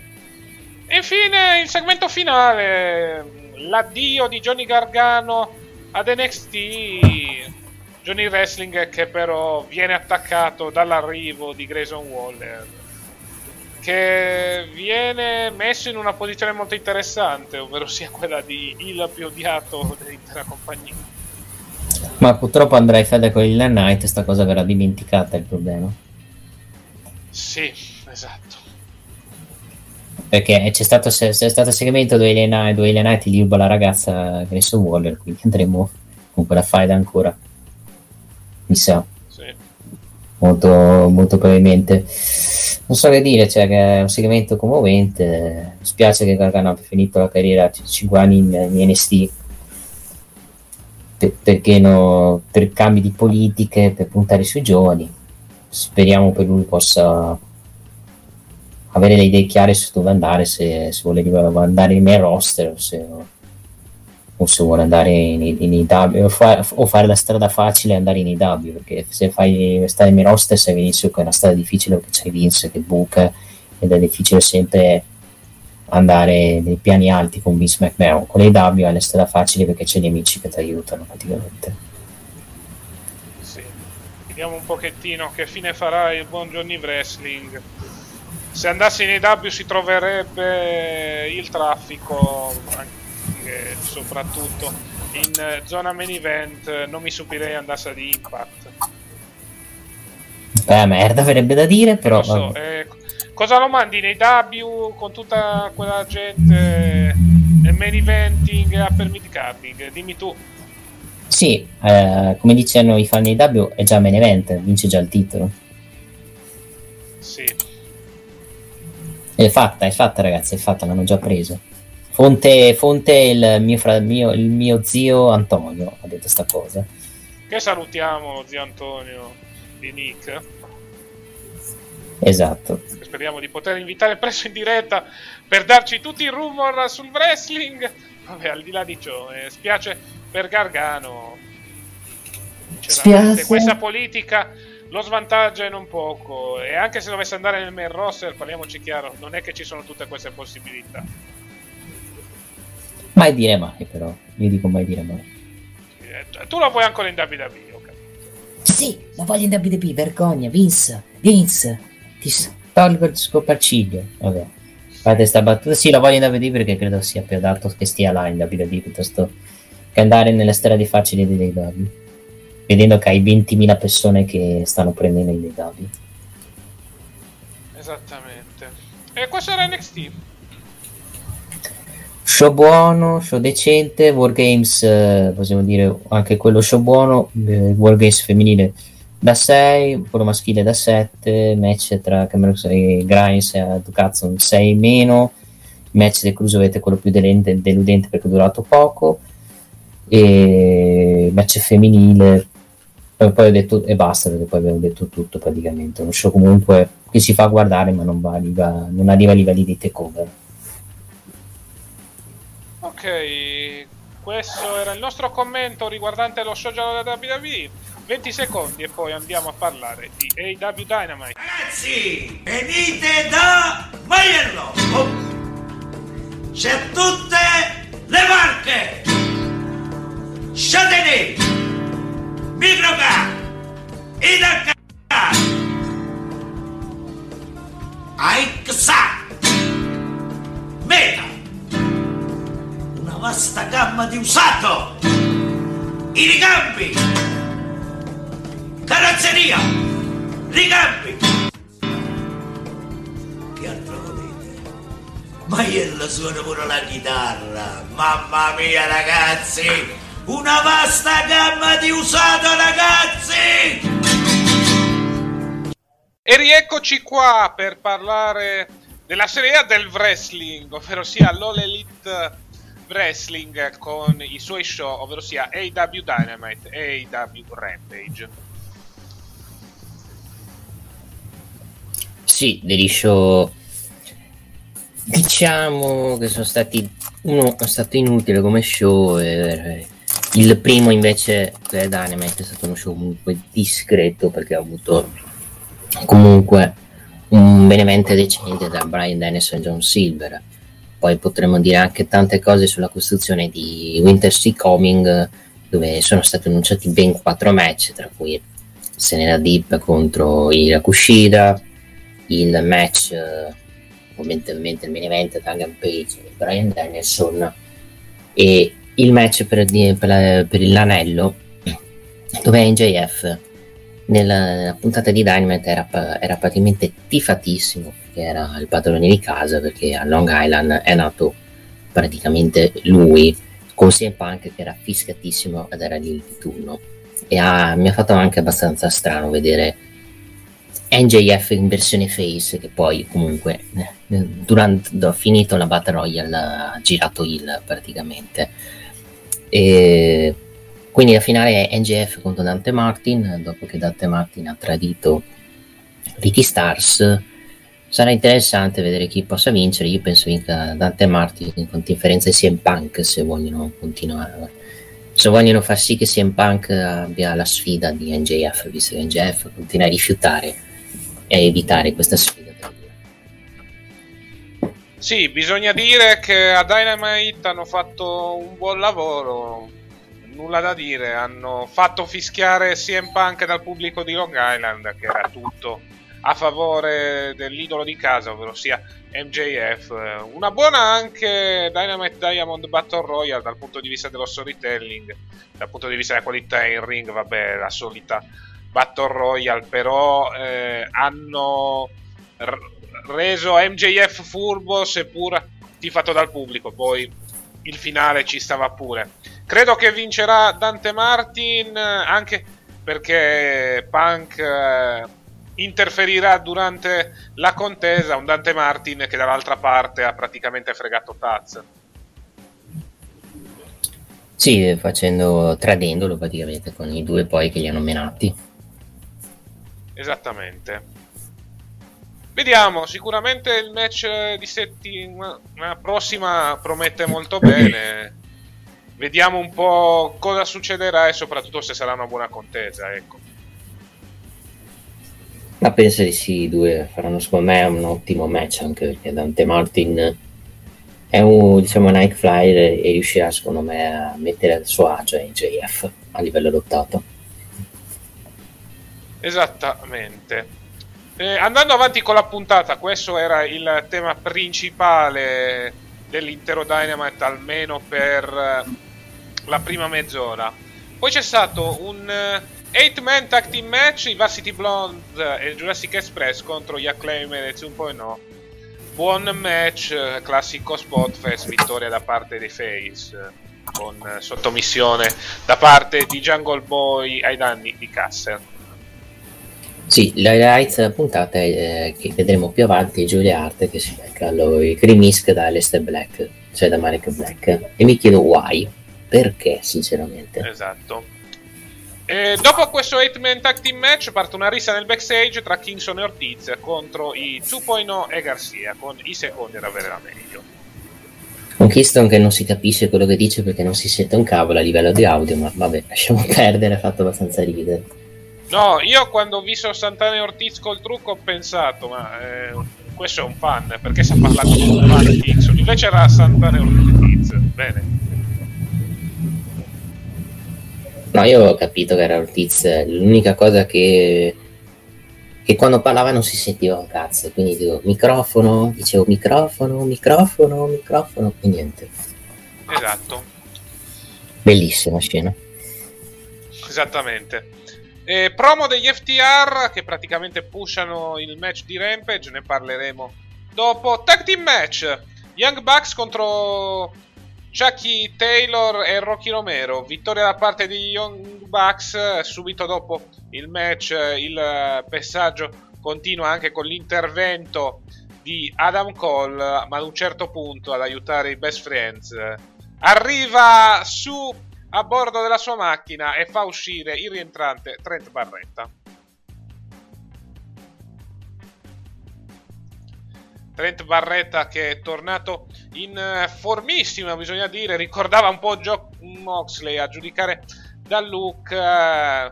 Infine il segmento finale, l'addio di Johnny Gargano ad NXT Johnny Wrestling che però viene attaccato dall'arrivo di Grayson Waller che viene messo in una posizione molto interessante ovvero sia quella di il più odiato dell'intera compagnia. Ma purtroppo andrà in fede con il Knight sta cosa verrà dimenticata il problema. Sì esatto perché c'è stato, c'è stato il segmento dove Elena, dove Elena ti ruba la ragazza Grayson Waller quindi andremo con quella faida ancora. Mi sa sì. molto, molto probabilmente. Non so che dire cioè che è un segmento commovente. Mi spiace che Gargano abbia finito la carriera 5 anni in, in NST per, perché no, per cambi di politiche per puntare sui giovani. Speriamo che lui possa avere le idee chiare su dove andare, se, se vuole andare in main roster o se, o se vuole andare in, in IW o, fa, o, fare la strada facile e andare in IW perché se fai stare in main roster sai benissimo che è una strada difficile perché c'è Vince che buca ed è difficile sempre andare nei piani alti con Vince McMahon. Con l'IW è la strada facile perché c'è gli amici che ti aiutano praticamente. Vediamo un pochettino che fine farà il buon Johnny Wrestling se andasse in EW si troverebbe il traffico anche soprattutto in zona main event non mi stupirei andasse di Impact. Beh merda avrebbe da dire però so, eh, cosa lo mandi nei W con tutta quella gente nel main eventing a per mid carding? Dimmi tu. Sì eh, come dicono i fan di W è già main event vince già il titolo. Sì è fatta, è fatta ragazzi, è fatta, l'hanno già preso. Fonte, fonte il, mio fra, mio, il mio zio Antonio ha detto sta cosa. Che salutiamo zio Antonio di Nick. Esatto. Speriamo di poter invitare presto in diretta per darci tutti i rumor sul wrestling. Vabbè, al di là di ciò, eh, spiace per Gargano. Spiace. Questa politica lo svantaggia è non poco e anche se dovesse andare nel main roster, parliamoci chiaro, non è che ci sono tutte queste possibilità. Mai dire mai però, io dico mai dire mai. Eh, tu lo vuoi ancora in WWE, ho capito. Sì, la voglio in WWE, vergogna, Vince, Vince, ti tolgo il scopacciglio. Vabbè, fate sta battuta. Sì, la voglio in WWE perché credo sia più adatto che stia là in WWE piuttosto che andare nelle strade facili dei WWE. Vedendo che hai 20.000 persone che stanno prendendo i DW. Esattamente. E questo era NXT. Show buono, show decente, Wargames, eh, possiamo dire anche quello show buono, eh, Wargames femminile da 6, quello maschile da 7, match tra Cameron e Grimes e Ducazzo un 6 meno, match del Cruiserweight è quello più deludente, deludente perché è durato poco, e match femminile e poi ho detto e basta perché poi abbiamo detto tutto praticamente uno show comunque che si fa guardare ma non, va, arriva, non arriva a livelli di takeover Ok, questo era il nostro commento riguardante lo show giallo della WWE. 20 secondi e poi andiamo a parlare di AW Dynamite. Ragazzi, venite da Maiello! Oh. C'è tutte le marche! Châtenay, Microcar, Idacar, Aixa, Meta, una vasta gamma di usato, i ricambi, carrozzeria, ricambi. Che altro volete? Maiello suona pure la chitarra, mamma mia ragazzi! Una vasta gamma di usato ragazzi! E rieccoci qua per parlare della Serie A del wrestling, ovvero sia l'All Elite Wrestling con i suoi show, ovvero sia AW Dynamite e AW Rampage. Sì, degli show diciamo che sono stati uno è stato inutile come show e il primo invece per Dynamite è stato uno show comunque discreto perché ha avuto comunque un benevente decente da Brian Dennis e John Silver. Poi potremmo dire anche tante cose sulla costruzione di Winter Sea Coming dove sono stati annunciati ben quattro match tra cui Senera Deep contro Kushida il match ovviamente il main event Tangan Page e Brian Danielson e il match per, per, per l'anello dove NJF nella, nella, puntata di Dynamite era, era praticamente tifatissimo perché era il padrone di casa perché a Long Island è nato praticamente lui con CM Punk che era fiscatissimo ed era lì di turno e ha, mi ha fatto anche abbastanza strano vedere NJF in versione face che poi comunque eh, durante finito la Battle Royale ha girato il praticamente e quindi la finale è NJF contro Dante Martin dopo che Dante Martin ha tradito Ricky Stars. Sarà interessante vedere chi possa vincere. Io penso vinca Dante Martin con differenza di CM Punk se vogliono continuare. Se vogliono far sì che CM Punk abbia la sfida di NJF visto che NJF continua a rifiutare e evitare questa sfida. Sì, bisogna dire che a Dynamite hanno fatto un buon lavoro, nulla da dire, hanno fatto fischiare CM Punk dal pubblico di Long Island, che era tutto a favore dell'idolo di casa, ovvero sia MJF. Una buona anche Dynamite Diamond Battle Royale dal punto di vista dello storytelling, dal punto di vista della qualità in ring, vabbè, la solita Battle Royale, però eh, hanno r- reso MJF furbo seppur tifato dal pubblico, poi il finale ci stava pure. Credo che vincerà Dante Martin anche perché Punk eh, interferirà durante la contesa, un Dante Martin che dall'altra parte ha praticamente fregato Taz. Sì, facendo, tradendolo praticamente con i due poi che li hanno menati. Esattamente. Vediamo, sicuramente il match di settimana prossima promette molto bene. Vediamo un po' cosa succederà e soprattutto se sarà una buona contesa, ecco. Ma penso di sì, i due faranno secondo me un ottimo match anche perché Dante Martin è un diciamo night flyer e riuscirà secondo me a mettere al suo agio in JF a livello lottato. Esattamente. Eh, andando avanti con la puntata, questo era il tema principale dell'intero Dynamite, almeno per eh, la prima mezz'ora. Poi c'è stato un 8-man tag team match, i Varsity Blonde e Jurassic Express contro gli Acclaim e no. Buon match, eh, classico spot fest, vittoria da parte dei Face, con sottomissione da parte di Jungle Boy ai danni di Castle. Sì, della puntata è, eh, che vedremo più avanti è Julia Hart che si becca i Crimisk da Lester Black, cioè da Marek Black. E mi chiedo why, perché sinceramente. Esatto. E dopo questo 8-man tag team match parte una rissa nel backstage tra Kingston e Ortiz contro i 2.0 e Garcia, con i secondi ad avere la meglio. Un Kingston che non si capisce quello che dice perché non si sente un cavolo a livello di audio, ma vabbè, lasciamo perdere, ha fatto abbastanza ridere. No, io quando ho visto Santana e Ortiz col trucco ho pensato, ma eh, questo è un fan, perché si è parlato di un fan Dixon? Invece era Santana e Ortiz, bene. No, io ho capito che era Ortiz, l'unica cosa che, che quando parlava non si sentiva un cazzo, quindi dico microfono, dicevo microfono, microfono, microfono e niente. Esatto. Bellissima scena. Esattamente. E promo degli FTR che praticamente pushano il match di Rampage, ne parleremo dopo. Tag team match: Young Bucks contro Chucky Taylor e Rocky Romero. Vittoria da parte di Young Bucks. Subito dopo il match, il passaggio continua anche con l'intervento di Adam Cole, ma ad un certo punto ad aiutare i best friends. Arriva su a bordo della sua macchina e fa uscire il rientrante Trent Barretta. Trent Barretta che è tornato in eh, formissima, bisogna dire, ricordava un po' Joe Moxley a giudicare dal look. Eh,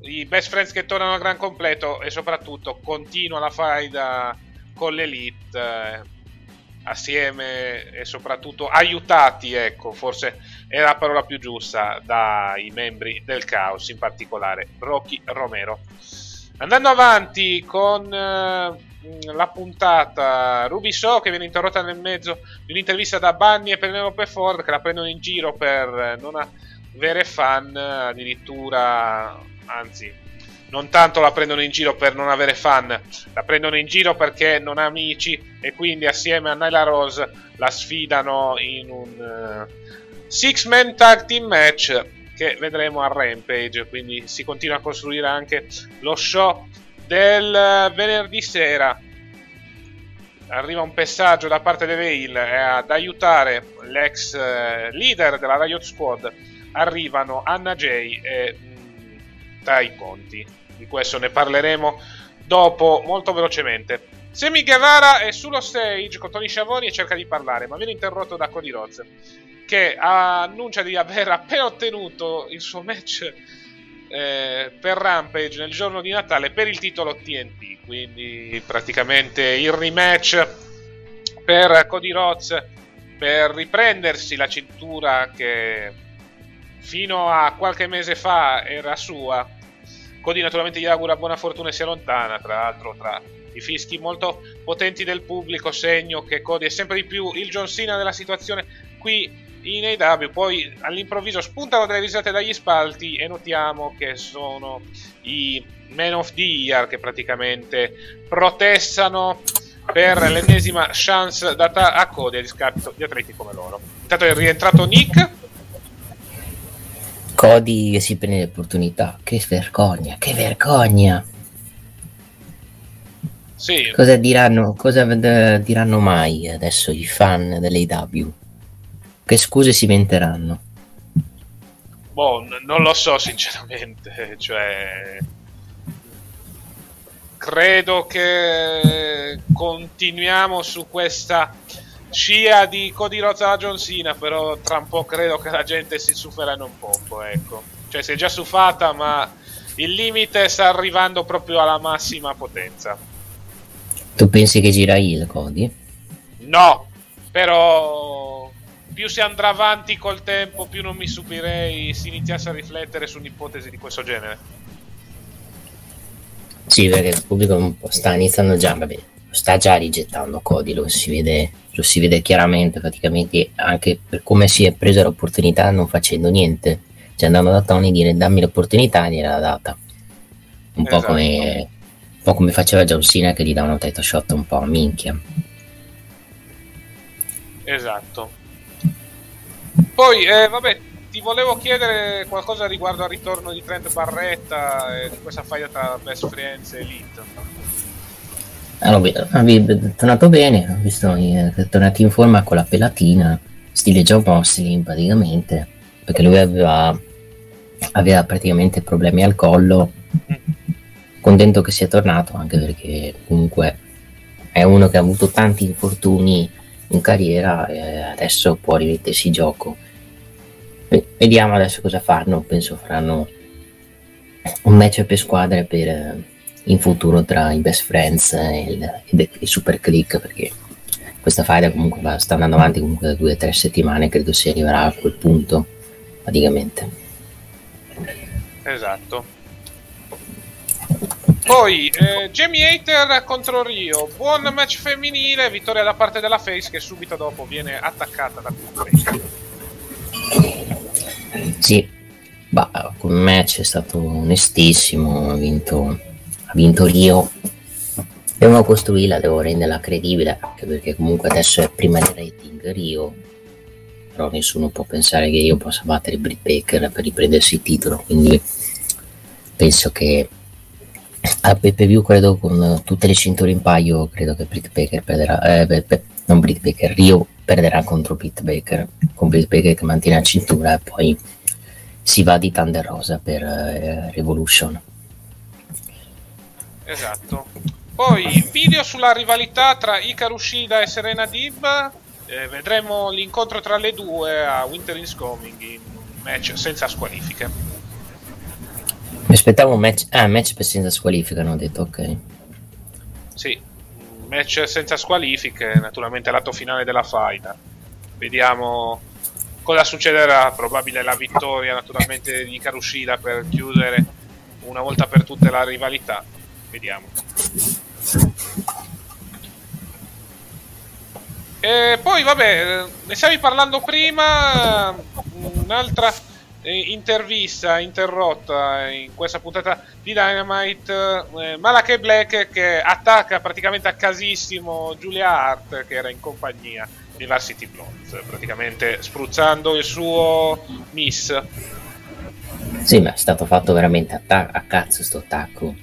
I best friends che tornano a gran completo e soprattutto continua la faida con l'elite. Eh, assieme e soprattutto aiutati, ecco, forse è la parola più giusta, dai membri del caos, in particolare Rocky Romero. Andando avanti con eh, la puntata Ruby So che viene interrotta nel mezzo di un'intervista da Bunny e Penelope Ford che la prendono in giro per non avere fan, addirittura, anzi non tanto la prendono in giro per non avere fan, la prendono in giro perché non ha amici e quindi assieme a Nyla Rose la sfidano in un uh, six man tag team match che vedremo a Rampage, quindi si continua a costruire anche lo show del venerdì sera. Arriva un passaggio da parte delle Hill ad aiutare l'ex uh, leader della Riot Squad. Arrivano Anna Jay e Tai Conti. Di questo ne parleremo dopo molto velocemente. Semi Guevara è sullo stage con Tony Sciavoni e cerca di parlare, ma viene interrotto da Cody Rhodes, che annuncia di aver appena ottenuto il suo match eh, per Rampage nel giorno di Natale per il titolo TNT. Quindi praticamente il rematch per Cody Rhodes per riprendersi la cintura che fino a qualche mese fa era sua. Cody naturalmente gli augura buona fortuna e si allontana, tra l'altro tra i fischi molto potenti del pubblico, segno che Cody è sempre di più il John Cena della situazione qui in AW, poi all'improvviso spuntano delle risate dagli spalti e notiamo che sono i Men of the Year che praticamente protestano per l'ennesima chance data a Cody a discapito di atleti come loro. Intanto è rientrato Nick Cody che si prende l'opportunità. Che vergogna, che vergogna. Sì. Cosa diranno, cosa diranno mai adesso i fan dell'AW? Che scuse si inventeranno? Boh, n- non lo so sinceramente, cioè credo che continuiamo su questa scia di Cody Rhodes alla John Cena, però tra un po' credo che la gente si suferà un po', ecco. Cioè si è già sufata, ma il limite sta arrivando proprio alla massima potenza. Tu pensi che gira il Cody? No, però più si andrà avanti col tempo, più non mi stupirei si iniziasse a riflettere su un'ipotesi di questo genere. Sì, perché il pubblico po' sta iniziando già, vabbè, sta già rigettando Cody, lo si vede, lo si vede chiaramente, praticamente anche per come si è presa l'opportunità non facendo niente, cioè andando da Tony e dire dammi l'opportunità e gliela data. Un po' Esatto. come un po' come faceva John Cena che gli dà una title shot un po' a minchia. Esatto. Poi, eh, vabbè, ti volevo chiedere qualcosa riguardo al ritorno di Trent Barretta e di questa faida tra Best Friends e Elite. Allora, è tornato bene, ho visto eh, è tornato in forma con la pelatina, stile John Mosley praticamente, perché lui aveva, aveva praticamente problemi al collo. Contento che sia tornato, anche perché comunque è uno che ha avuto tanti infortuni in carriera e adesso può rimettersi in gioco. Ve- Vediamo adesso cosa fanno, penso faranno un match per squadre per eh, in futuro tra i best friends e il, ed il super click perché questa faida comunque va- sta andando avanti comunque da due o tre settimane credo si arriverà a quel punto praticamente Esatto. Poi, eh, Jamie Hater contro Rio, buon match femminile, vittoria da parte della Face che subito dopo viene attaccata da Kurt sì. Bah, come match è stato onestissimo ha vinto, ha vinto Rio. Devono costruirla devo renderla credibile anche perché comunque adesso è prima di rating Rio però nessuno può pensare che io possa battere Britt Baker per riprendersi il titolo quindi penso che a pay per view credo con tutte le cinture in paio credo che Britt Baker perderà eh, beh, beh, non Britt Baker Rio perderà contro Britt Baker con Britt Baker che mantiene la cintura e poi si va di Thunder Rosa per eh, Revolution Esatto. Poi, video sulla rivalità tra Ikaru Shida e Serena Dib. Eh, vedremo l'incontro tra le due a Winter is Coming in match senza squalifiche. Mi aspettavo un match ah match senza squalifica hanno detto ok Sì, match senza squalifiche, naturalmente lato finale della faida. Vediamo cosa succederà. Probabile la vittoria, naturalmente, di Ikaru Shida per chiudere una volta per tutte la rivalità. Vediamo. E poi, vabbè, eh, ne stavi parlando prima. eh, Un'altra intervista interrotta in questa puntata di Dynamite. Eh, Malachi Black che attacca praticamente a casissimo Giulia Hart, che era in compagnia di Varsity Blondes, praticamente spruzzando il suo miss. Sì, ma è stato fatto veramente a, ta- a cazzo sto attacco.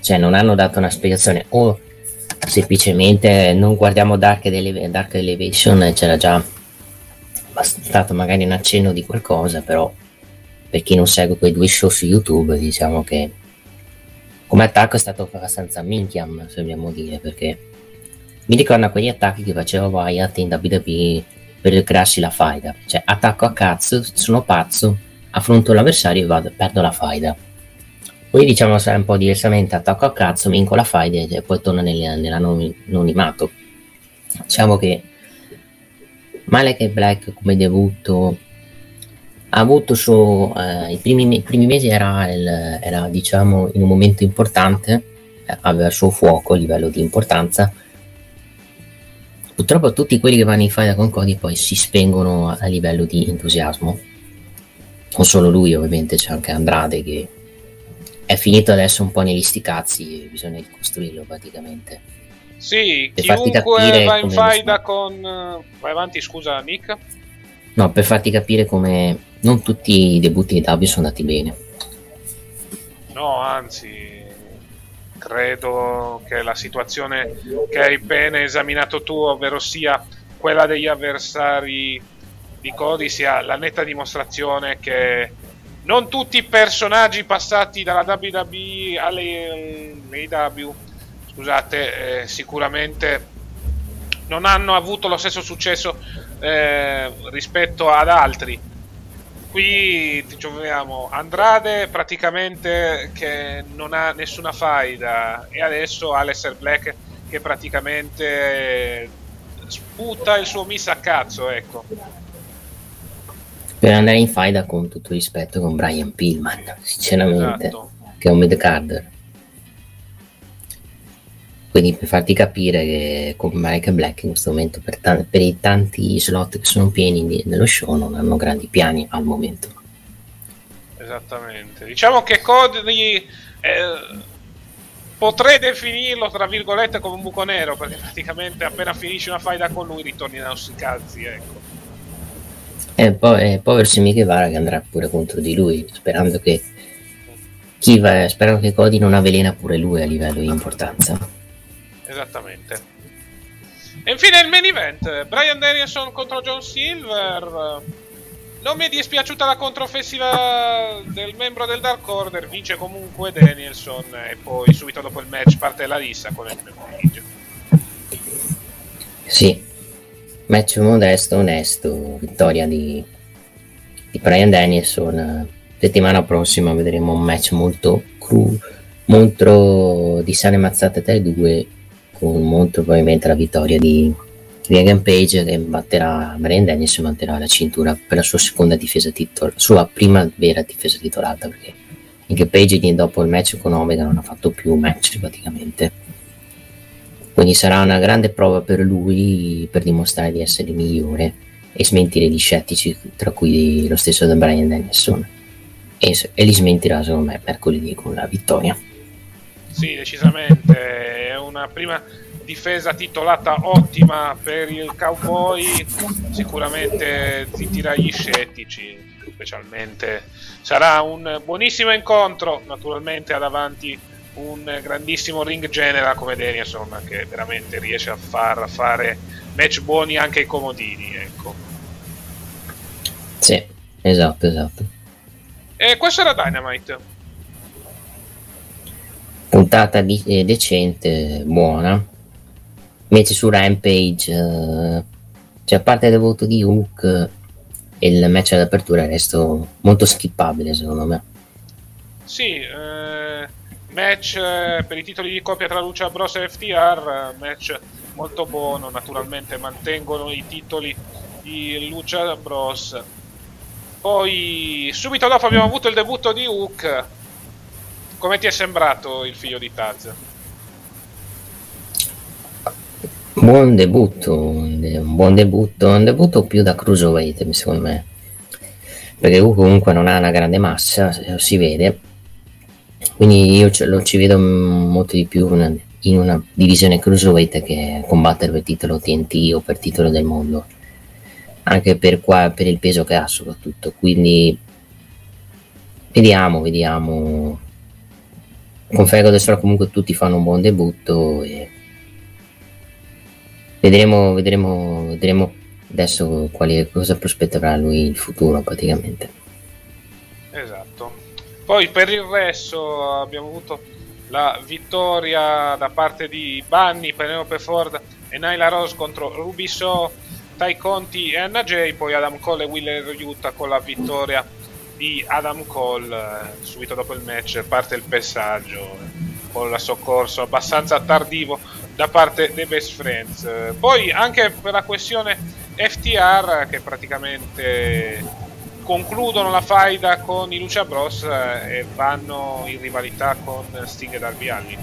Cioè, non hanno dato una spiegazione. O semplicemente non guardiamo Dark, Ele- Dark Elevation, c'era già stato magari un accenno di qualcosa, però per chi non segue quei due show su YouTube, diciamo che come attacco è stato abbastanza minchiam, se vogliamo dire, perché mi ricorda quegli attacchi che faceva Wyatt in WWE per crearsi la faida. Cioè, attacco a cazzo, sono pazzo, affronto l'avversario e vado, perdo la faida. Poi diciamo un po' diversamente, attacco a cazzo, vinco la faida e poi torno nel- nell'anonimato. Diciamo che Malek Black come debutto ha avuto su eh, i, primi, i primi mesi era, il- era diciamo in un momento importante eh, aveva il suo fuoco a livello di importanza. Purtroppo tutti quelli che vanno in faida con Cody poi si spengono a livello di entusiasmo. Non solo lui ovviamente c'è anche Andrade che è finito adesso un po' negli sticazzi bisogna ricostruirlo praticamente. Sì, Per chiunque va in faida con... Vai avanti, scusa, Nick. No per farti capire come non tutti i debutti di W sono andati bene. No, anzi, credo che la situazione che hai bene esaminato tu, ovvero sia quella degli avversari di Cody, sia la netta dimostrazione che non tutti i personaggi passati dalla WWE alle AEW, scusate, eh, sicuramente non hanno avuto lo stesso successo eh, rispetto ad altri. Qui ti troviamo Andrade praticamente che non ha nessuna faida e adesso Aleister Black che praticamente sputa il suo miss a cazzo ecco. Per andare in faida con tutto rispetto con Brian Pillman sinceramente Esatto. che è un mid-carder Quindi per farti capire che con Mike Black in questo momento per, ta- per i tanti slot che sono pieni nello show non hanno grandi piani al momento. Esattamente. Diciamo che Cody eh, potrei definirlo tra virgolette come un buco nero perché praticamente appena finisce una faida con lui ritorni ai nostri calzi, ecco. E poi eh, povero Semi Guevara che andrà pure contro di lui, sperando che chi va, sperando che Cody non avvelena pure lui a livello di importanza. Esattamente. E infine il main event, Brian Danielson contro John Silver. Non mi è dispiaciuta la controffensiva del membro del Dark Order, vince comunque Danielson e poi subito dopo il match parte la rissa con il Page. Sì, match modesto, onesto, vittoria di, di Brian Danielson. Settimana prossima vedremo un match molto cru, molto di sane mazzate tra i due, con molto probabilmente la vittoria di, di Egan Page che batterà Brian Danielson e batterà la cintura per la sua seconda difesa titolata, sua prima vera difesa titolata perché anche Page dopo il match con Omega non ha fatto più match praticamente. Quindi sarà una grande prova per lui per dimostrare di essere migliore e smentire gli scettici, tra cui lo stesso Brian Dennison. E, e li smentirà secondo me mercoledì con la vittoria. Sì, decisamente. È una prima difesa titolata ottima per il cowboy. Sicuramente zittirà gli scettici. Specialmente sarà un buonissimo incontro. Naturalmente ha davanti un grandissimo ring general come Danielson che veramente riesce a far fare match buoni anche ai comodini. Ecco. Sì, esatto, esatto. E questo era Dynamite. Puntata di- eh, decente, buona. Invece su Rampage, eh, cioè a parte il voto di Hook e il match d'apertura, il resto molto skippabile secondo me. Sì, eh, match eh, per i titoli di coppia tra Lucia Bros e FTR, match molto buono, naturalmente mantengono i titoli di Lucia Bros. Poi subito dopo abbiamo avuto il debutto di Hook. Come ti è sembrato il figlio di Taz? Buon debutto, un buon debutto, un debutto più da cruiserweight secondo me, perché comunque non ha una grande massa, se- si vede, quindi io ce- lo ci vedo molto di più in una divisione cruiserweight che combattere per titolo TNT o per titolo del mondo, anche per, qua, per il peso che ha soprattutto, quindi vediamo, vediamo. Con Fego adesso comunque tutti fanno un buon debutto e vedremo, vedremo, vedremo adesso quali, cosa prospetterà lui il futuro praticamente. Esatto. Poi per il resto abbiamo avuto la vittoria da parte di Bunny, Penelope Ford e Nyla Rose contro Ruby So, Tai Conti e Anna Jay, poi Adam Cole e Willer Utah con la vittoria di Adam Cole eh, subito dopo il match parte il passaggio eh, con il soccorso abbastanza tardivo da parte dei Best Friends. Eh, Poi anche per la questione FTR che praticamente concludono la faida con i Lucia Bros e vanno in rivalità con Sting e Darby Allin.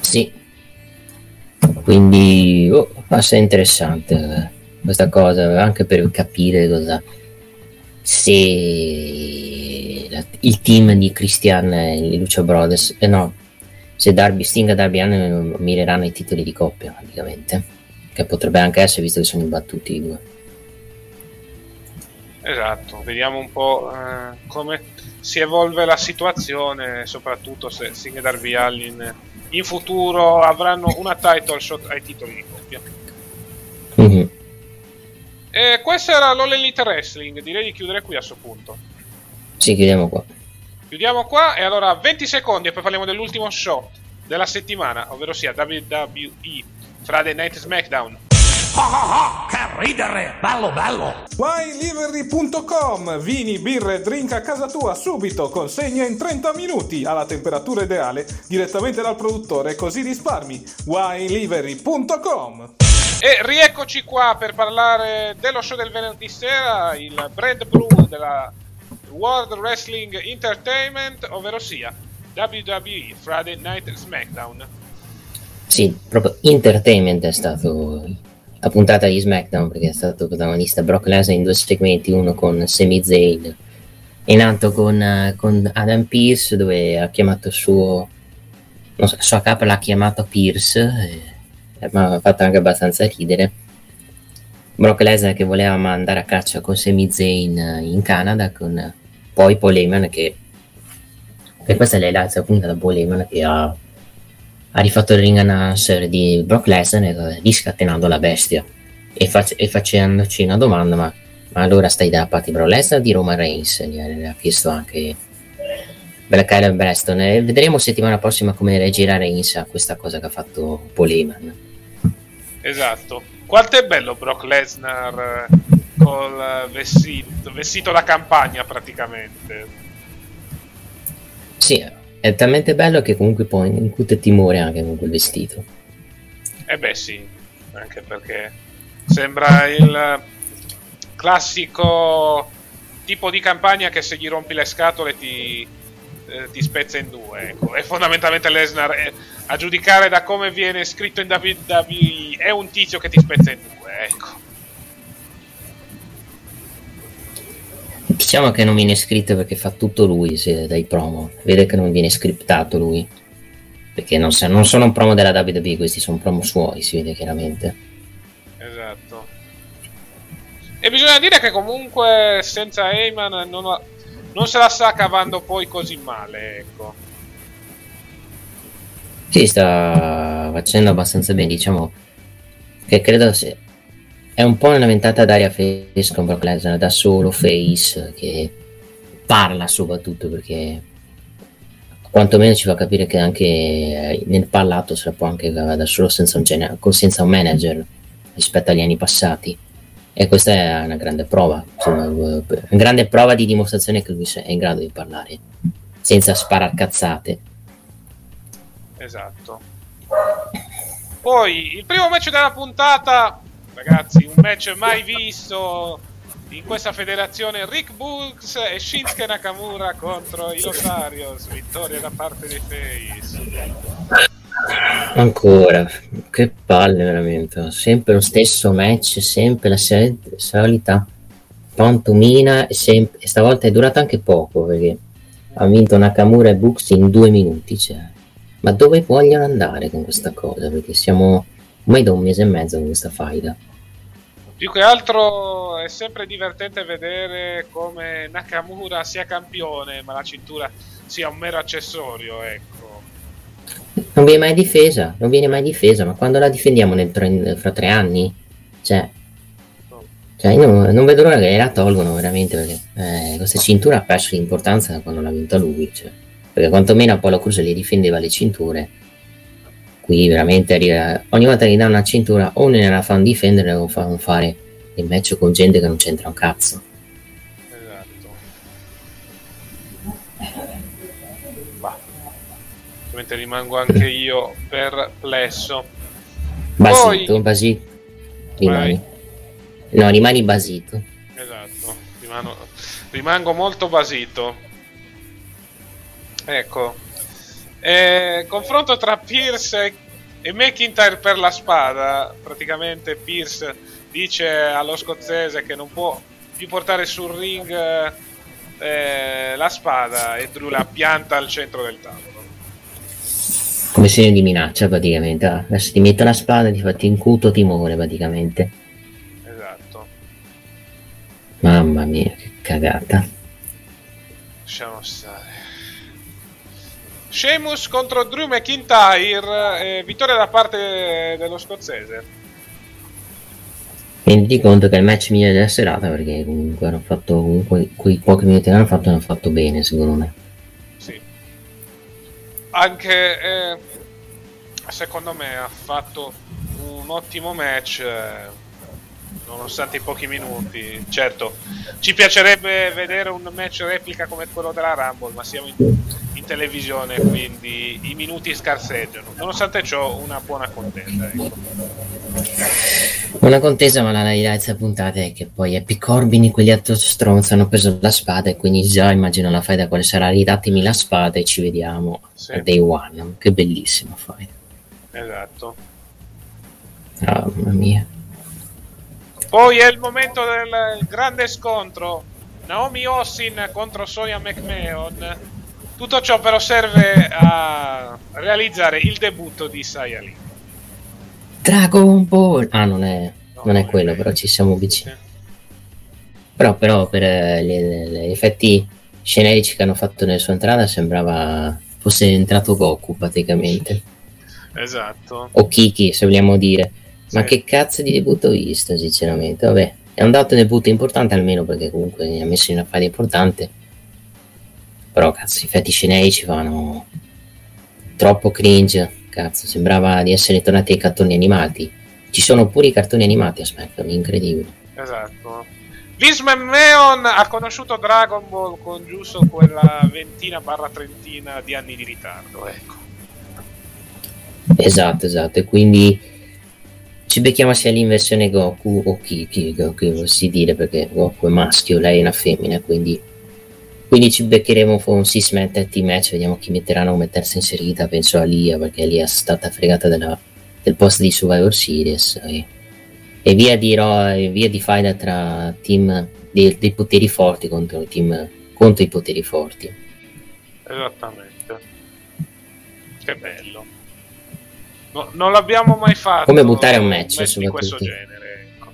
Sì, quindi oh, assai interessante questa cosa, anche per capire cosa se la- il team di Christian e i Lucia Brothers, eh no, se Darby Sting e Darby Allin mireranno i titoli di coppia praticamente, che potrebbe anche essere visto che sono imbattuti i due. Esatto, vediamo un po' eh, come si evolve la situazione, soprattutto se Sting e Darby Allin in futuro avranno una title shot ai titoli di coppia. Mhm. E questo era l'All Elite Wrestling, direi di chiudere qui a questo punto. Sì, chiudiamo qua. Chiudiamo qua e allora 20 secondi e poi parliamo dell'ultimo show della settimana, ovvero sia WWE Friday Night SmackDown. Che ridere! Bello, bello! WineLivery.com Vini, birre, drink a casa tua subito, consegna in 30 minuti alla temperatura ideale direttamente dal produttore, così risparmi. WineLivery.com E rieccoci qua per parlare dello show del venerdì sera, il Brand Brew della World Wrestling Entertainment, ovvero sia WWE Friday Night SmackDown. Sì, proprio entertainment è stato la puntata di SmackDown perché è stato protagonista Brock Lesnar in due segmenti, uno con Sami Zayn e un altro con, con Adam Pierce dove ha chiamato suo, non so, sua capa l'ha chiamato Pierce, e, mi ha fatto anche abbastanza ridere. Brock Lesnar che voleva andare a caccia con Sami Zayn in Canada con poi Paul Heyman che e questa è l'altra puntata da Paul Heyman che ha, ha rifatto il ring announcer di Brock Lesnar riscatenando la bestia. E, fac- e facendoci una domanda ma, ma allora stai da di Brock Lesnar di Roman Reigns? Gli ha chiesto anche Bella Kyle Breston e vedremo settimana prossima come reagirà Reigns a questa cosa che ha fatto Paul Heyman esatto quanto è bello Brock Lesnar col vestito, vestito da campagna praticamente sì, è talmente bello che comunque poi incute timore anche con quel vestito. Eh beh sì, anche perché sembra il classico tipo di campagna che se gli rompi le scatole ti, eh, ti spezza in due. Ecco. E fondamentalmente Lesnar, è, a giudicare da come viene scritto in WWE, è un tizio che ti spezza in due. Ecco. Diciamo che non viene scritto perché fa tutto lui dai promo. Vede che non viene scriptato lui. Perché non, non sono un promo della WWE, questi sono promo suoi, si vede chiaramente. Esatto. E bisogna dire che comunque senza Heyman non, ha, non se la sta cavando poi così male, ecco. Sì, sta facendo abbastanza bene, diciamo che credo sia è un po' una ventata d'aria fresca un Brock Lesnar da solo face che parla soprattutto perché quantomeno ci fa capire che anche eh, nel parlato se la può anche da solo senza un, gener- senza un manager rispetto agli anni passati e questa è una grande prova insomma, una grande prova di dimostrazione che lui è in grado di parlare senza sparare cazzate esatto poi il primo match della puntata ragazzi, un match mai visto in questa federazione. Rick Books e Shinsuke Nakamura contro i Lotarios. Vittoria da parte dei Face. Ancora, che palle veramente. Sempre lo stesso match, sempre la solita pantomina e, sempre, e stavolta è durata anche poco perché ha vinto Nakamura e Books in due minuti. Cioè. Ma dove vogliono andare con questa cosa? Perché siamo ormai da un mese e mezzo con questa faida. Più che altro è sempre divertente vedere come Nakamura sia campione, ma la cintura sia un mero accessorio, ecco. Non viene mai difesa, non viene mai difesa, ma quando la difendiamo tre, fra tre anni? Cioè, cioè non, non, vedo l'ora che la tolgono veramente perché eh, questa cintura ha perso l'importanza da quando l'ha vinta lui. Cioè, perché quantomeno Apollo Cruz le difendeva le cinture. Qui veramente ogni volta che gli danno una cintura o ne la fanno difendere o fanno fare il match con gente che non c'entra un cazzo. Ovviamente rimango anche io perplesso. Basito, Poi... basito. Rimani. Vai. No, rimani basito. Esatto, rimano... rimango molto basito. Ecco, eh, confronto tra Pierce e McIntyre per la spada. Praticamente Pierce dice allo scozzese che non può più portare sul ring eh, la spada e Drew la pianta al centro del tavolo. Come segno di minaccia praticamente. Ah, adesso ti metto la spada e ti fatti incuto timore praticamente. Esatto. Mamma mia, che cagata. Lasciamo stare. Sheamus contro Drew McIntyre, eh, vittoria da parte dello scozzese. Rendi conto che è il match migliore della serata perché comunque hanno fatto comunque quei pochi minuti che hanno fatto hanno fatto bene secondo me. Anche eh, secondo me ha fatto un ottimo match. Eh nonostante i pochi minuti. Certo, ci piacerebbe vedere un match replica come quello della Rumble, ma siamo in, in televisione, quindi i minuti scarseggiano. Nonostante ciò, una buona contesa. Ecco. Una contesa, ma la di questa puntata è che poi Epic Corbin e quegli altri stronzi hanno preso la spada e quindi già immagino la faida quale sarà. Ridatemi la spada e ci vediamo Sì. a Day One. Che bellissima faida. Esatto. Ah, mamma mia. Poi è il momento del grande scontro. Naomi Ossin contro Sonia McMahon. Tutto ciò però serve a realizzare il debutto di Saya Lee. Dragon Ball! Ah, non è, non è quello, però ci siamo vicini. Però, però per eh, le- gli effetti scenerici che hanno fatto nella sua entrata sembrava fosse entrato Goku praticamente. Esatto. O Kiki, se vogliamo dire. Ma che cazzo di debutto ho visto, sinceramente? Vabbè, è un dato debutto importante almeno perché comunque mi ha messo in una fase importante. Però cazzo, i effetti scenerici vanno troppo cringe. Cazzo, sembrava di essere tornati ai cartoni animati. Ci sono pure i cartoni animati a SmackDown, incredibile. Esatto. Vince McMahon ha conosciuto Dragon Ball con giusto quella ventina barra trentina di anni di ritardo, ecco. Esatto, esatto. E quindi ci becchiamo sia l'inversione Goku o Kiki, che vorrei dire, perché Goku è maschio, lei è una femmina, quindi, quindi ci beccheremo con un six man tag team match, vediamo chi metteranno come terza inserita, penso a Lia, perché Lia è stata fregata della- del post di Survivor Series e, e via di ro- di faida tra team dei, dei poteri forti contro team contro i poteri forti. Esattamente. Che bello. No- non l'abbiamo mai fatto. Come buttare un match, di questo genere. ecco.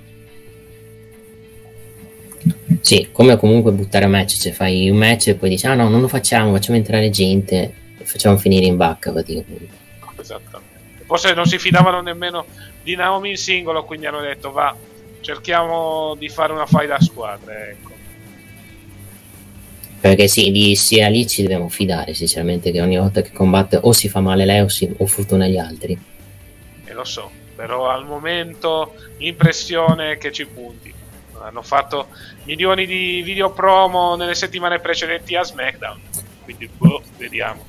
Sì, come comunque buttare a match, cioè fai un match e poi dici ah no, non lo facciamo, facciamo entrare gente e facciamo finire in bacca praticamente. Esattamente. Forse non si fidavano nemmeno di Naomi in singolo, quindi hanno detto va, cerchiamo di fare una faida a squadre, ecco. Perché sì, di sia lì ci dobbiamo fidare, sinceramente, che ogni volta che combatte o si fa male lei o, si, o fortuna gli altri. E lo so, però al momento l'impressione che ci punti. Hanno fatto milioni di video promo nelle settimane precedenti a SmackDown. Quindi boh, vediamo.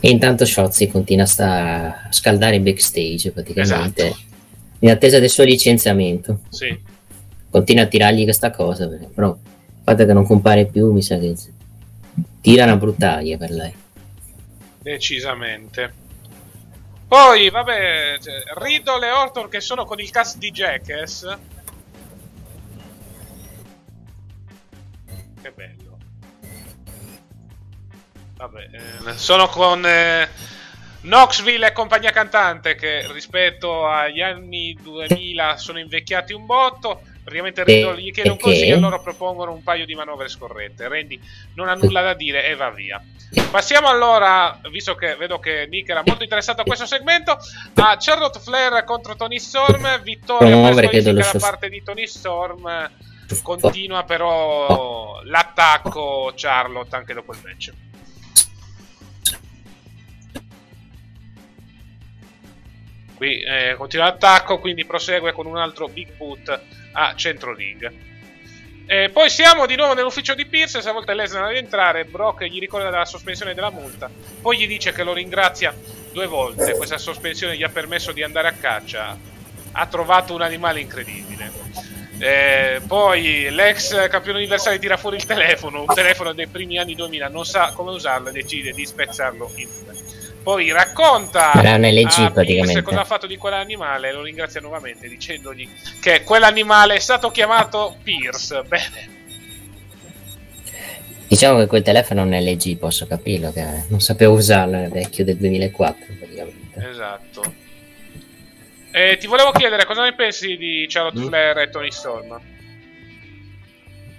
E intanto Shotzi continua a scaldare in backstage praticamente, Esatto. in attesa del suo licenziamento. Sì, Continua a tirargli questa cosa, però fatto che non compare più mi sa che tira una bruttaglia per lei. decisamente. Poi, vabbè, cioè, Riddle e Orton che sono con il cast di Jackass. Che bello. Vabbè, eh, sono con eh, Knoxville e compagnia cantante che rispetto agli anni 2000 sono invecchiati un botto. Praticamente Riddle gli chiede un e consiglio e loro propongono un paio di manovre scorrette. Randy non ha nulla da dire e va via. Passiamo allora, visto che vedo che Nick era molto interessato a questo segmento, a Charlotte Flair contro Tony Storm. Vittoria Promuovere, per so- parte di Tony Storm. Continua però l'attacco Charlotte anche dopo il match. Qui eh, continua l'attacco, quindi prosegue con un altro big boot a centro ring. Eh, poi siamo di nuovo nell'ufficio di Pierce, stavolta Lesnar ad entrare, Brock gli ricorda della sospensione della multa, poi gli dice che lo ringrazia due volte, questa sospensione gli ha permesso di andare a caccia, ha trovato un animale incredibile. Eh, poi l'ex campione universale tira fuori il telefono, un telefono dei primi anni 2000, non sa come usarlo e decide di spezzarlo in due. Poi racconta LG a Pierce praticamente. cosa ha fatto di quell'animale lo ringrazia nuovamente dicendogli che quell'animale è stato chiamato Pierce. Bene, Diciamo che quel telefono è un LG, posso capirlo, che non sapevo usarlo, è vecchio del 2004 praticamente. esatto. E ti volevo chiedere cosa ne pensi di Charlotte Mm. Flair e Tony Storm?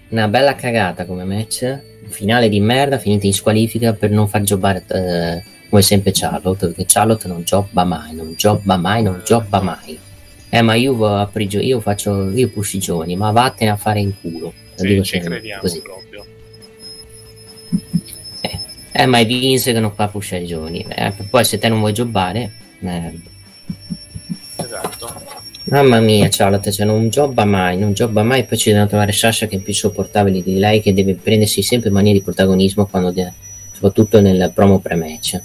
Una bella cagata come match, finale di merda, finita in squalifica per non far giocare eh, come sempre Charlotte, perché Charlotte non gioca mai, non gioca mai, non gioca mai. Eh ma io, aprigio- io faccio, io push i giovani, ma vattene a fare in culo. Lo Sì, ci crediamo così. proprio. Eh ma è Vince che non fa pushare i giovani, eh, poi se te non vuoi giocare, merda. Esatto. Mamma mia, Charlotte, cioè non gioca mai, non gioca mai. Poi ci devono trovare Sasha che è più sopportabile di lei, che deve prendersi sempre mania di protagonismo, quando de- soprattutto nel promo pre-match.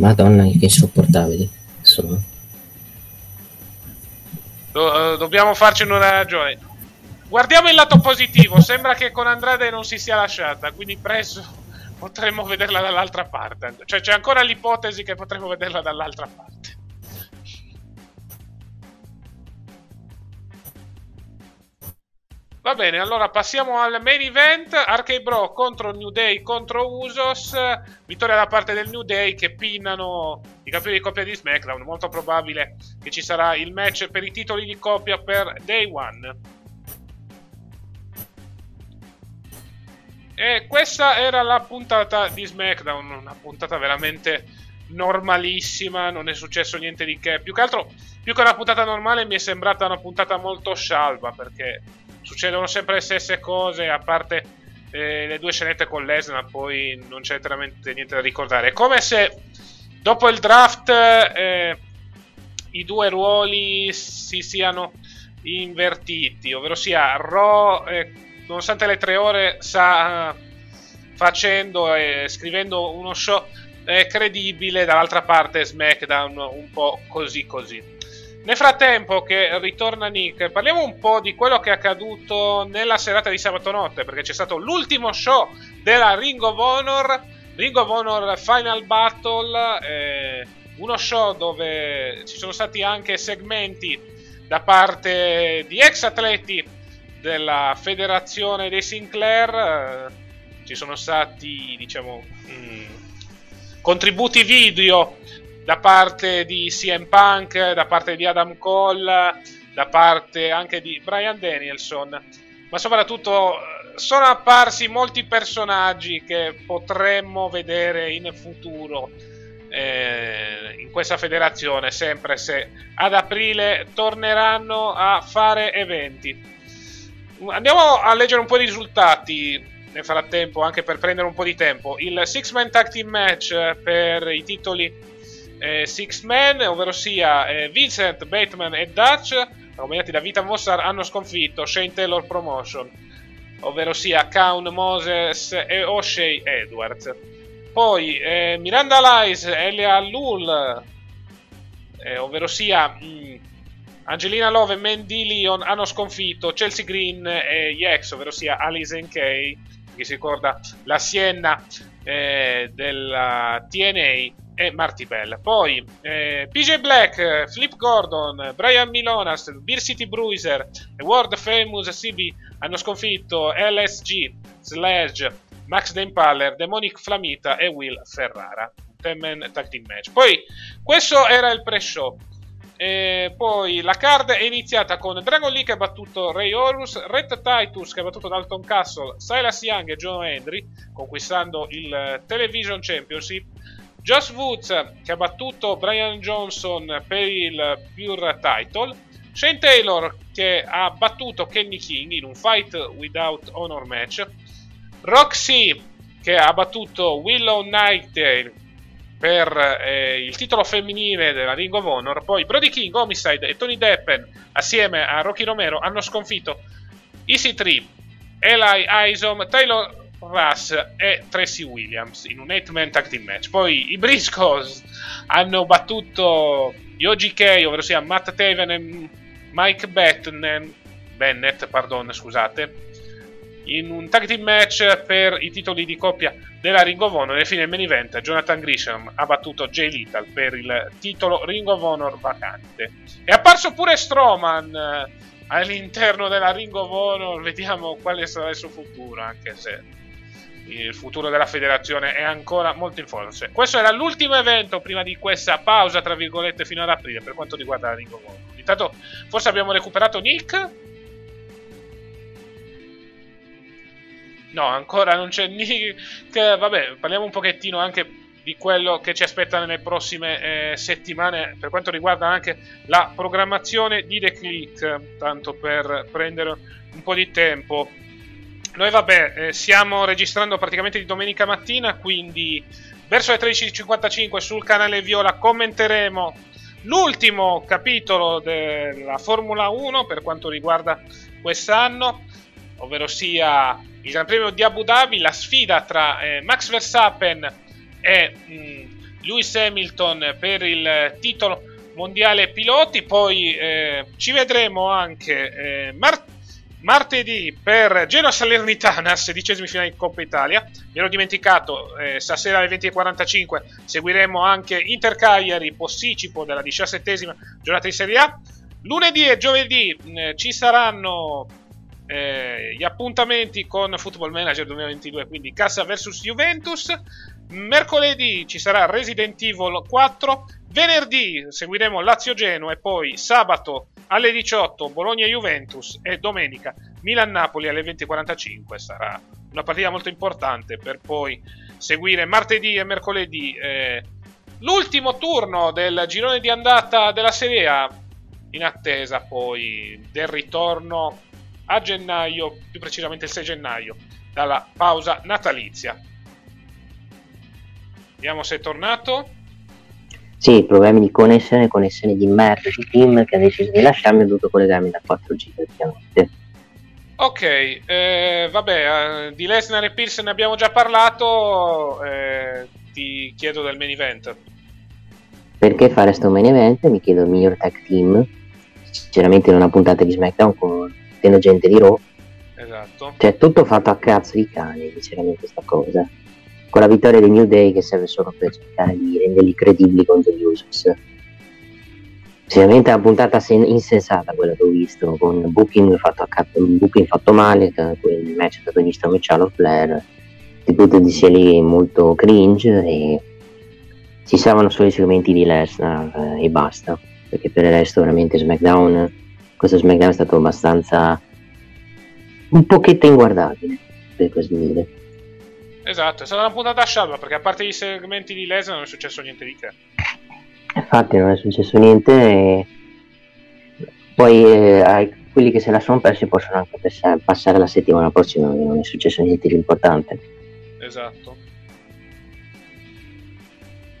Madonna, che insopportabili. adesso. Do- eh, dobbiamo farci una ragione. Guardiamo il lato positivo. Sembra che con Andrade non si sia lasciata. Quindi presto potremmo vederla dall'altra parte. Cioè, c'è ancora l'ipotesi che potremmo vederla dall'altra parte. Va bene, allora passiamo al main event. Arcade Bro contro New Day contro Usos. Vittoria da parte del New Day che pinnano i campioni di coppia di SmackDown. Molto probabile che ci sarà il match per i titoli di coppia per Day One. E questa era la puntata di SmackDown. Una puntata veramente normalissima. Non è successo niente di che. Più che altro, più che una puntata normale, mi è sembrata una puntata molto scialba perché succedono sempre le stesse cose, a parte eh, le due scenette con Lesnar, poi non c'è veramente niente da ricordare. È come se dopo il draft eh, i due ruoli si siano invertiti, ovvero sia Raw, eh, nonostante le tre ore, sta facendo e scrivendo uno show credibile, dall'altra parte SmackDown un po' così così. Nel frattempo che ritorna Nick, parliamo un po' di quello che è accaduto nella serata di sabato notte, perché c'è stato l'ultimo show della Ring of Honor, Ring of Honor Final Battle, eh, uno show dove ci sono stati anche segmenti da parte di ex atleti della federazione dei Sinclair, eh, ci sono stati diciamo mh, mm, contributi video da parte di CM Punk, da parte di Adam Cole, da parte anche di Brian Danielson, ma soprattutto eh, sono apparsi molti personaggi che potremmo vedere in futuro eh, in questa federazione, sempre se ad aprile torneranno a fare eventi. Andiamo a leggere un po' di risultati nel frattempo, anche per prendere un po' di tempo. Il Six Man Tag Team Match per i titoli eh, Six Men, ovvero sia eh, Vincent, Bateman e Dutch, accompagnati da Vita Mossar, hanno sconfitto Shane Taylor Promotion, ovvero sia Kaun Moses e O'Shea Edwards. Poi eh, Miranda Lies, Elia Lul, eh, ovvero sia mh, mm, Angelina Love e Mandy Leon hanno sconfitto Chelsea Green e Yex, ovvero sia Alice N.K. Chi si ricorda la Sienna eh, della TNA e Marty Bell. Poi eh, PJ Black, Flip Gordon, Brian Milonas, Beer City Bruiser e World Famous CB hanno sconfitto LSG, Sledge, Max Deimpaller, Demonic Flamita e Will Ferrara. Temen Tag Team Match. Poi questo era il pre-show. E poi la card è iniziata con Dragon Lee che ha battuto Ray Horus, Red Titus che ha battuto Dalton Castle, Silas Young e John Henry, conquistando il Television Championship. Josh Woods che ha battuto Brian Johnson per il Pure Title. Shane Taylor che ha battuto Kenny King in un Fight Without Honor match. Roxy che ha battuto Willow Nightail per eh, il titolo femminile della Ring of Honor. Poi Brody King, Homicide e Tony Deppen assieme a Rocky Romero hanno sconfitto Easy 3, Eli Isom, Taylor Russ e Tracy Williams in un 8-man tag team match. Poi i Briscoes hanno battuto gli OGK, ovvero sia Matt Taven e Mike Betten, Bennett, pardon, scusate, in un tag team match per i titoli di coppia della Ring of Honor. E fine main event, Jonathan Grisham ha battuto Jay Little per il titolo Ring of Honor vacante. È apparso pure Strowman eh, all'interno della Ring of Honor. Vediamo quale sarà il suo futuro, anche se il futuro della federazione è ancora molto in forza. Questo era l'ultimo evento prima di questa pausa, tra virgolette, fino ad aprile per quanto riguarda la Ring of Honor. Intanto, forse abbiamo recuperato Nick. No, ancora non c'è Nick. Vabbè, parliamo un pochettino anche di quello che ci aspetta nelle prossime eh, settimane per quanto riguarda anche la programmazione di The Click, tanto per prendere un po' di tempo noi vabbè, eh, stiamo registrando praticamente di domenica mattina, quindi verso le 13.55 sul canale Viola commenteremo l'ultimo capitolo della Formula 1 per quanto riguarda quest'anno, ovvero sia il Gran Premio di Abu Dhabi, la sfida tra eh, Max Verstappen e mh, mm, Lewis Hamilton per il titolo mondiale piloti, poi eh, ci vedremo anche eh, mar- martedì per Genoa Salernitana, sedicesimi finale di Coppa Italia. Mi ero dimenticato, eh, stasera alle 20.45 seguiremo anche Inter Cagliari, posticipo della diciassettesima giornata di Serie A. Lunedì e giovedì eh, ci saranno eh, gli appuntamenti con Football Manager 2022, quindi Cassa vs Juventus. Mercoledì ci sarà Resident Evil 4. Venerdì seguiremo Lazio Genoa e poi sabato alle 18 Bologna Juventus e domenica Milan Napoli alle 20.45. Sarà una partita molto importante per poi seguire martedì e mercoledì eh, l'ultimo turno del girone di andata della Serie A in attesa poi del ritorno a gennaio, più precisamente il 6 gennaio, dalla pausa natalizia. Vediamo se è tornato. Sì, problemi di connessione, connessione di merda di team che ha deciso di lasciarmi e ho dovuto collegarmi da 4G praticamente. Ok, eh, vabbè, eh, di Lesnar e Pierce ne abbiamo già parlato, eh, ti chiedo del main event. Perché fare sto main event? Mi chiedo il miglior tag team, sinceramente in una puntata di SmackDown con gente di Raw. Esatto. Cioè, tutto fatto a cazzo di cane, sinceramente, questa cosa. Con la vittoria dei New Day che serve solo per cercare di renderli credibili contro gli Usos. Sinceramente è una puntata sen- insensata quella che ho visto, con booking fatto, un booking fatto male, quel match visto come Charlotte Flair, debutto di sia lì molto cringe e si salvano solo i segmenti di Lesnar eh, e basta, perché per il resto veramente SmackDown questo SmackDown è stato abbastanza un pochetto inguardabile per così dire esatto è stata una puntata a scialba perché a parte i segmenti di Lesnar non è successo niente di che. Infatti non è successo niente e poi eh, quelli che se la sono persi possono anche passare la settimana prossima non è successo niente di importante. Esatto.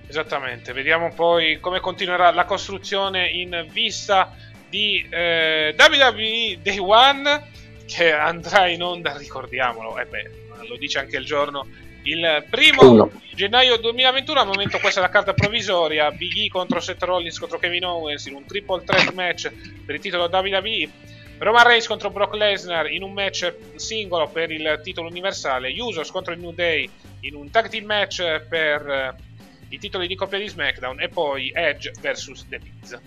Esattamente vediamo poi come continuerà la costruzione in vista di eh, WWE Day One che andrà in onda, ricordiamolo, e eh beh, lo dice anche il giorno, il primo gennaio 2021. Al momento questa è la carta provvisoria, Big E contro Seth Rollins contro Kevin Owens in un triple threat match per il titolo WWE. Roman Reigns contro Brock Lesnar in un match singolo per il titolo universale, Usos contro il New Day in un tag team match per eh, i titoli di coppia di SmackDown e poi Edge vs The Miz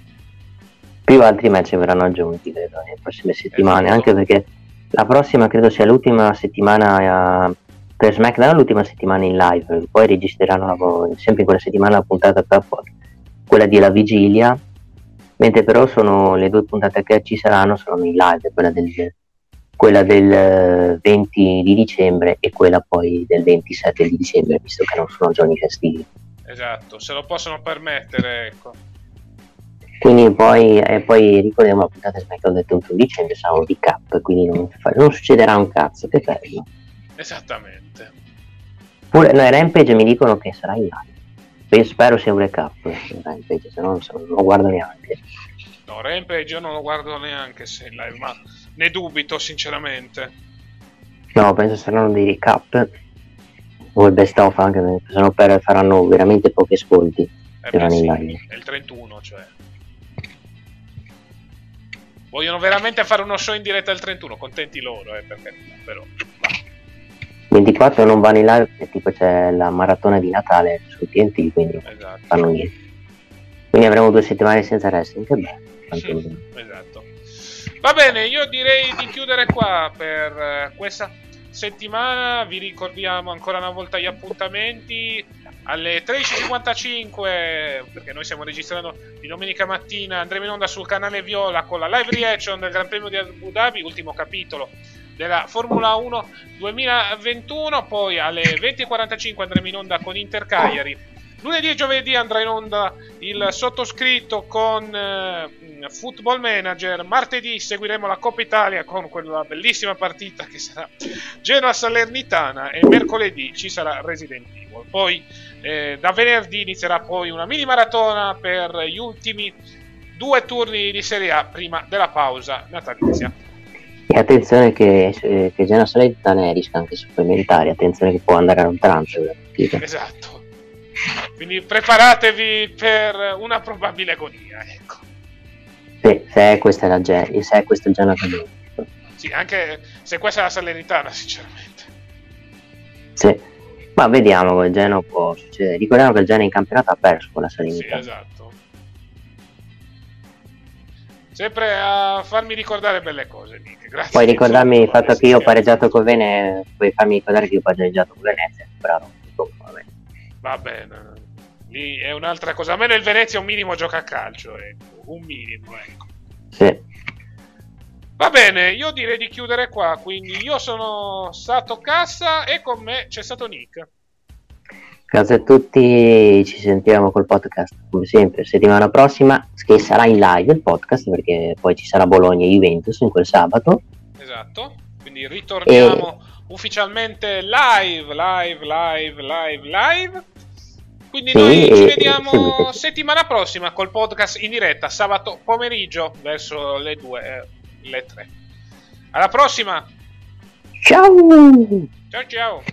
più altri match verranno aggiunti credo nelle prossime settimane esatto. anche perché la prossima credo sia l'ultima settimana uh, per SmackDown l'ultima settimana in live poi registreranno sempre in quella settimana la puntata per quella di La Vigilia mentre però sono le due puntate che ci saranno sono in live quella del, quella del 20 di dicembre e quella poi del 27 di dicembre visto che non sono giorni festivi. Esatto se lo possono permettere ecco quindi poi, eh, poi ricordiamo la puntata SmackDown del 31 dicembre sarà un recap quindi non, non, succederà un cazzo che bello. Esattamente. Pure no, Rampage mi dicono che sarà in live. Spero sia un recap Rampage se no non, non lo guardo neanche. No Rampage io non lo guardo neanche se in live ma ne dubito sinceramente. No penso saranno dei recap. O il best of anche sennò per, faranno veramente pochi ascolti eh beh, sì, è il 31 cioè Vogliono veramente fare uno show in diretta il 31, contenti loro, eh, perché però. Va. 24 non vanno in live e tipo c'è la maratona di Natale su TNT, quindi esatto. fanno niente. Quindi avremo due settimane senza wrestling, che bello. Mm, esatto. Va bene, io direi di chiudere qua per eh, questa settimana. Vi ricordiamo ancora una volta gli appuntamenti alle 13.55 perché noi stiamo registrando di domenica mattina andremo in onda sul canale Viola con la live reaction del Gran Premio di Abu Dhabi ultimo capitolo della Formula 1 2021 poi alle 20.45 andremo in onda con Inter Cagliari lunedì e giovedì andrà in onda il sottoscritto con eh, Football Manager. Martedì seguiremo la Coppa Italia con quella bellissima partita che sarà Genoa Salernitana e mercoledì ci sarà Resident Evil. Poi eh, da venerdì inizierà poi una mini maratona per gli ultimi due turni di Serie A prima della pausa natalizia. E attenzione che, eh, che Genoa Salernitana è rischio anche supplementare, attenzione che può andare a un trancio. Esatto. Quindi preparatevi per una probabile agonia, ecco. Sì, se è questa è la Gen- se è questo il Genoa che Sì, anche se questa è la Salernitana, sinceramente. Sì. Ma vediamo come il Genoa può succedere. Ricordiamo che il Genoa in campionato ha perso con la Sì, Salernitana. esatto. Sempre a farmi ricordare belle cose, Nick. Grazie. Puoi ricordarmi il fatto che io ho Sì, pareggiato con Venezia, puoi farmi ricordare che io ho pareggiato con Venezia, bravo. Va bene. Lì è un'altra cosa. Almeno il Venezia un minimo gioca a calcio, ecco. Un minimo, ecco. Sì. Va bene, io direi di chiudere qua. Quindi io sono Sato Cassa e con me c'è stato Nick. Grazie a tutti, ci sentiamo col podcast come sempre settimana prossima, che sarà in live il podcast perché poi ci sarà Bologna e Juventus in quel sabato. Esatto. Quindi ritorniamo ufficialmente live, live, live, live, live. Quindi Sì, noi e- ci e vediamo seguite. settimana prossima col podcast in diretta sabato pomeriggio verso le 2, eh, le 3. Alla prossima. Ciao! Ciao ciao.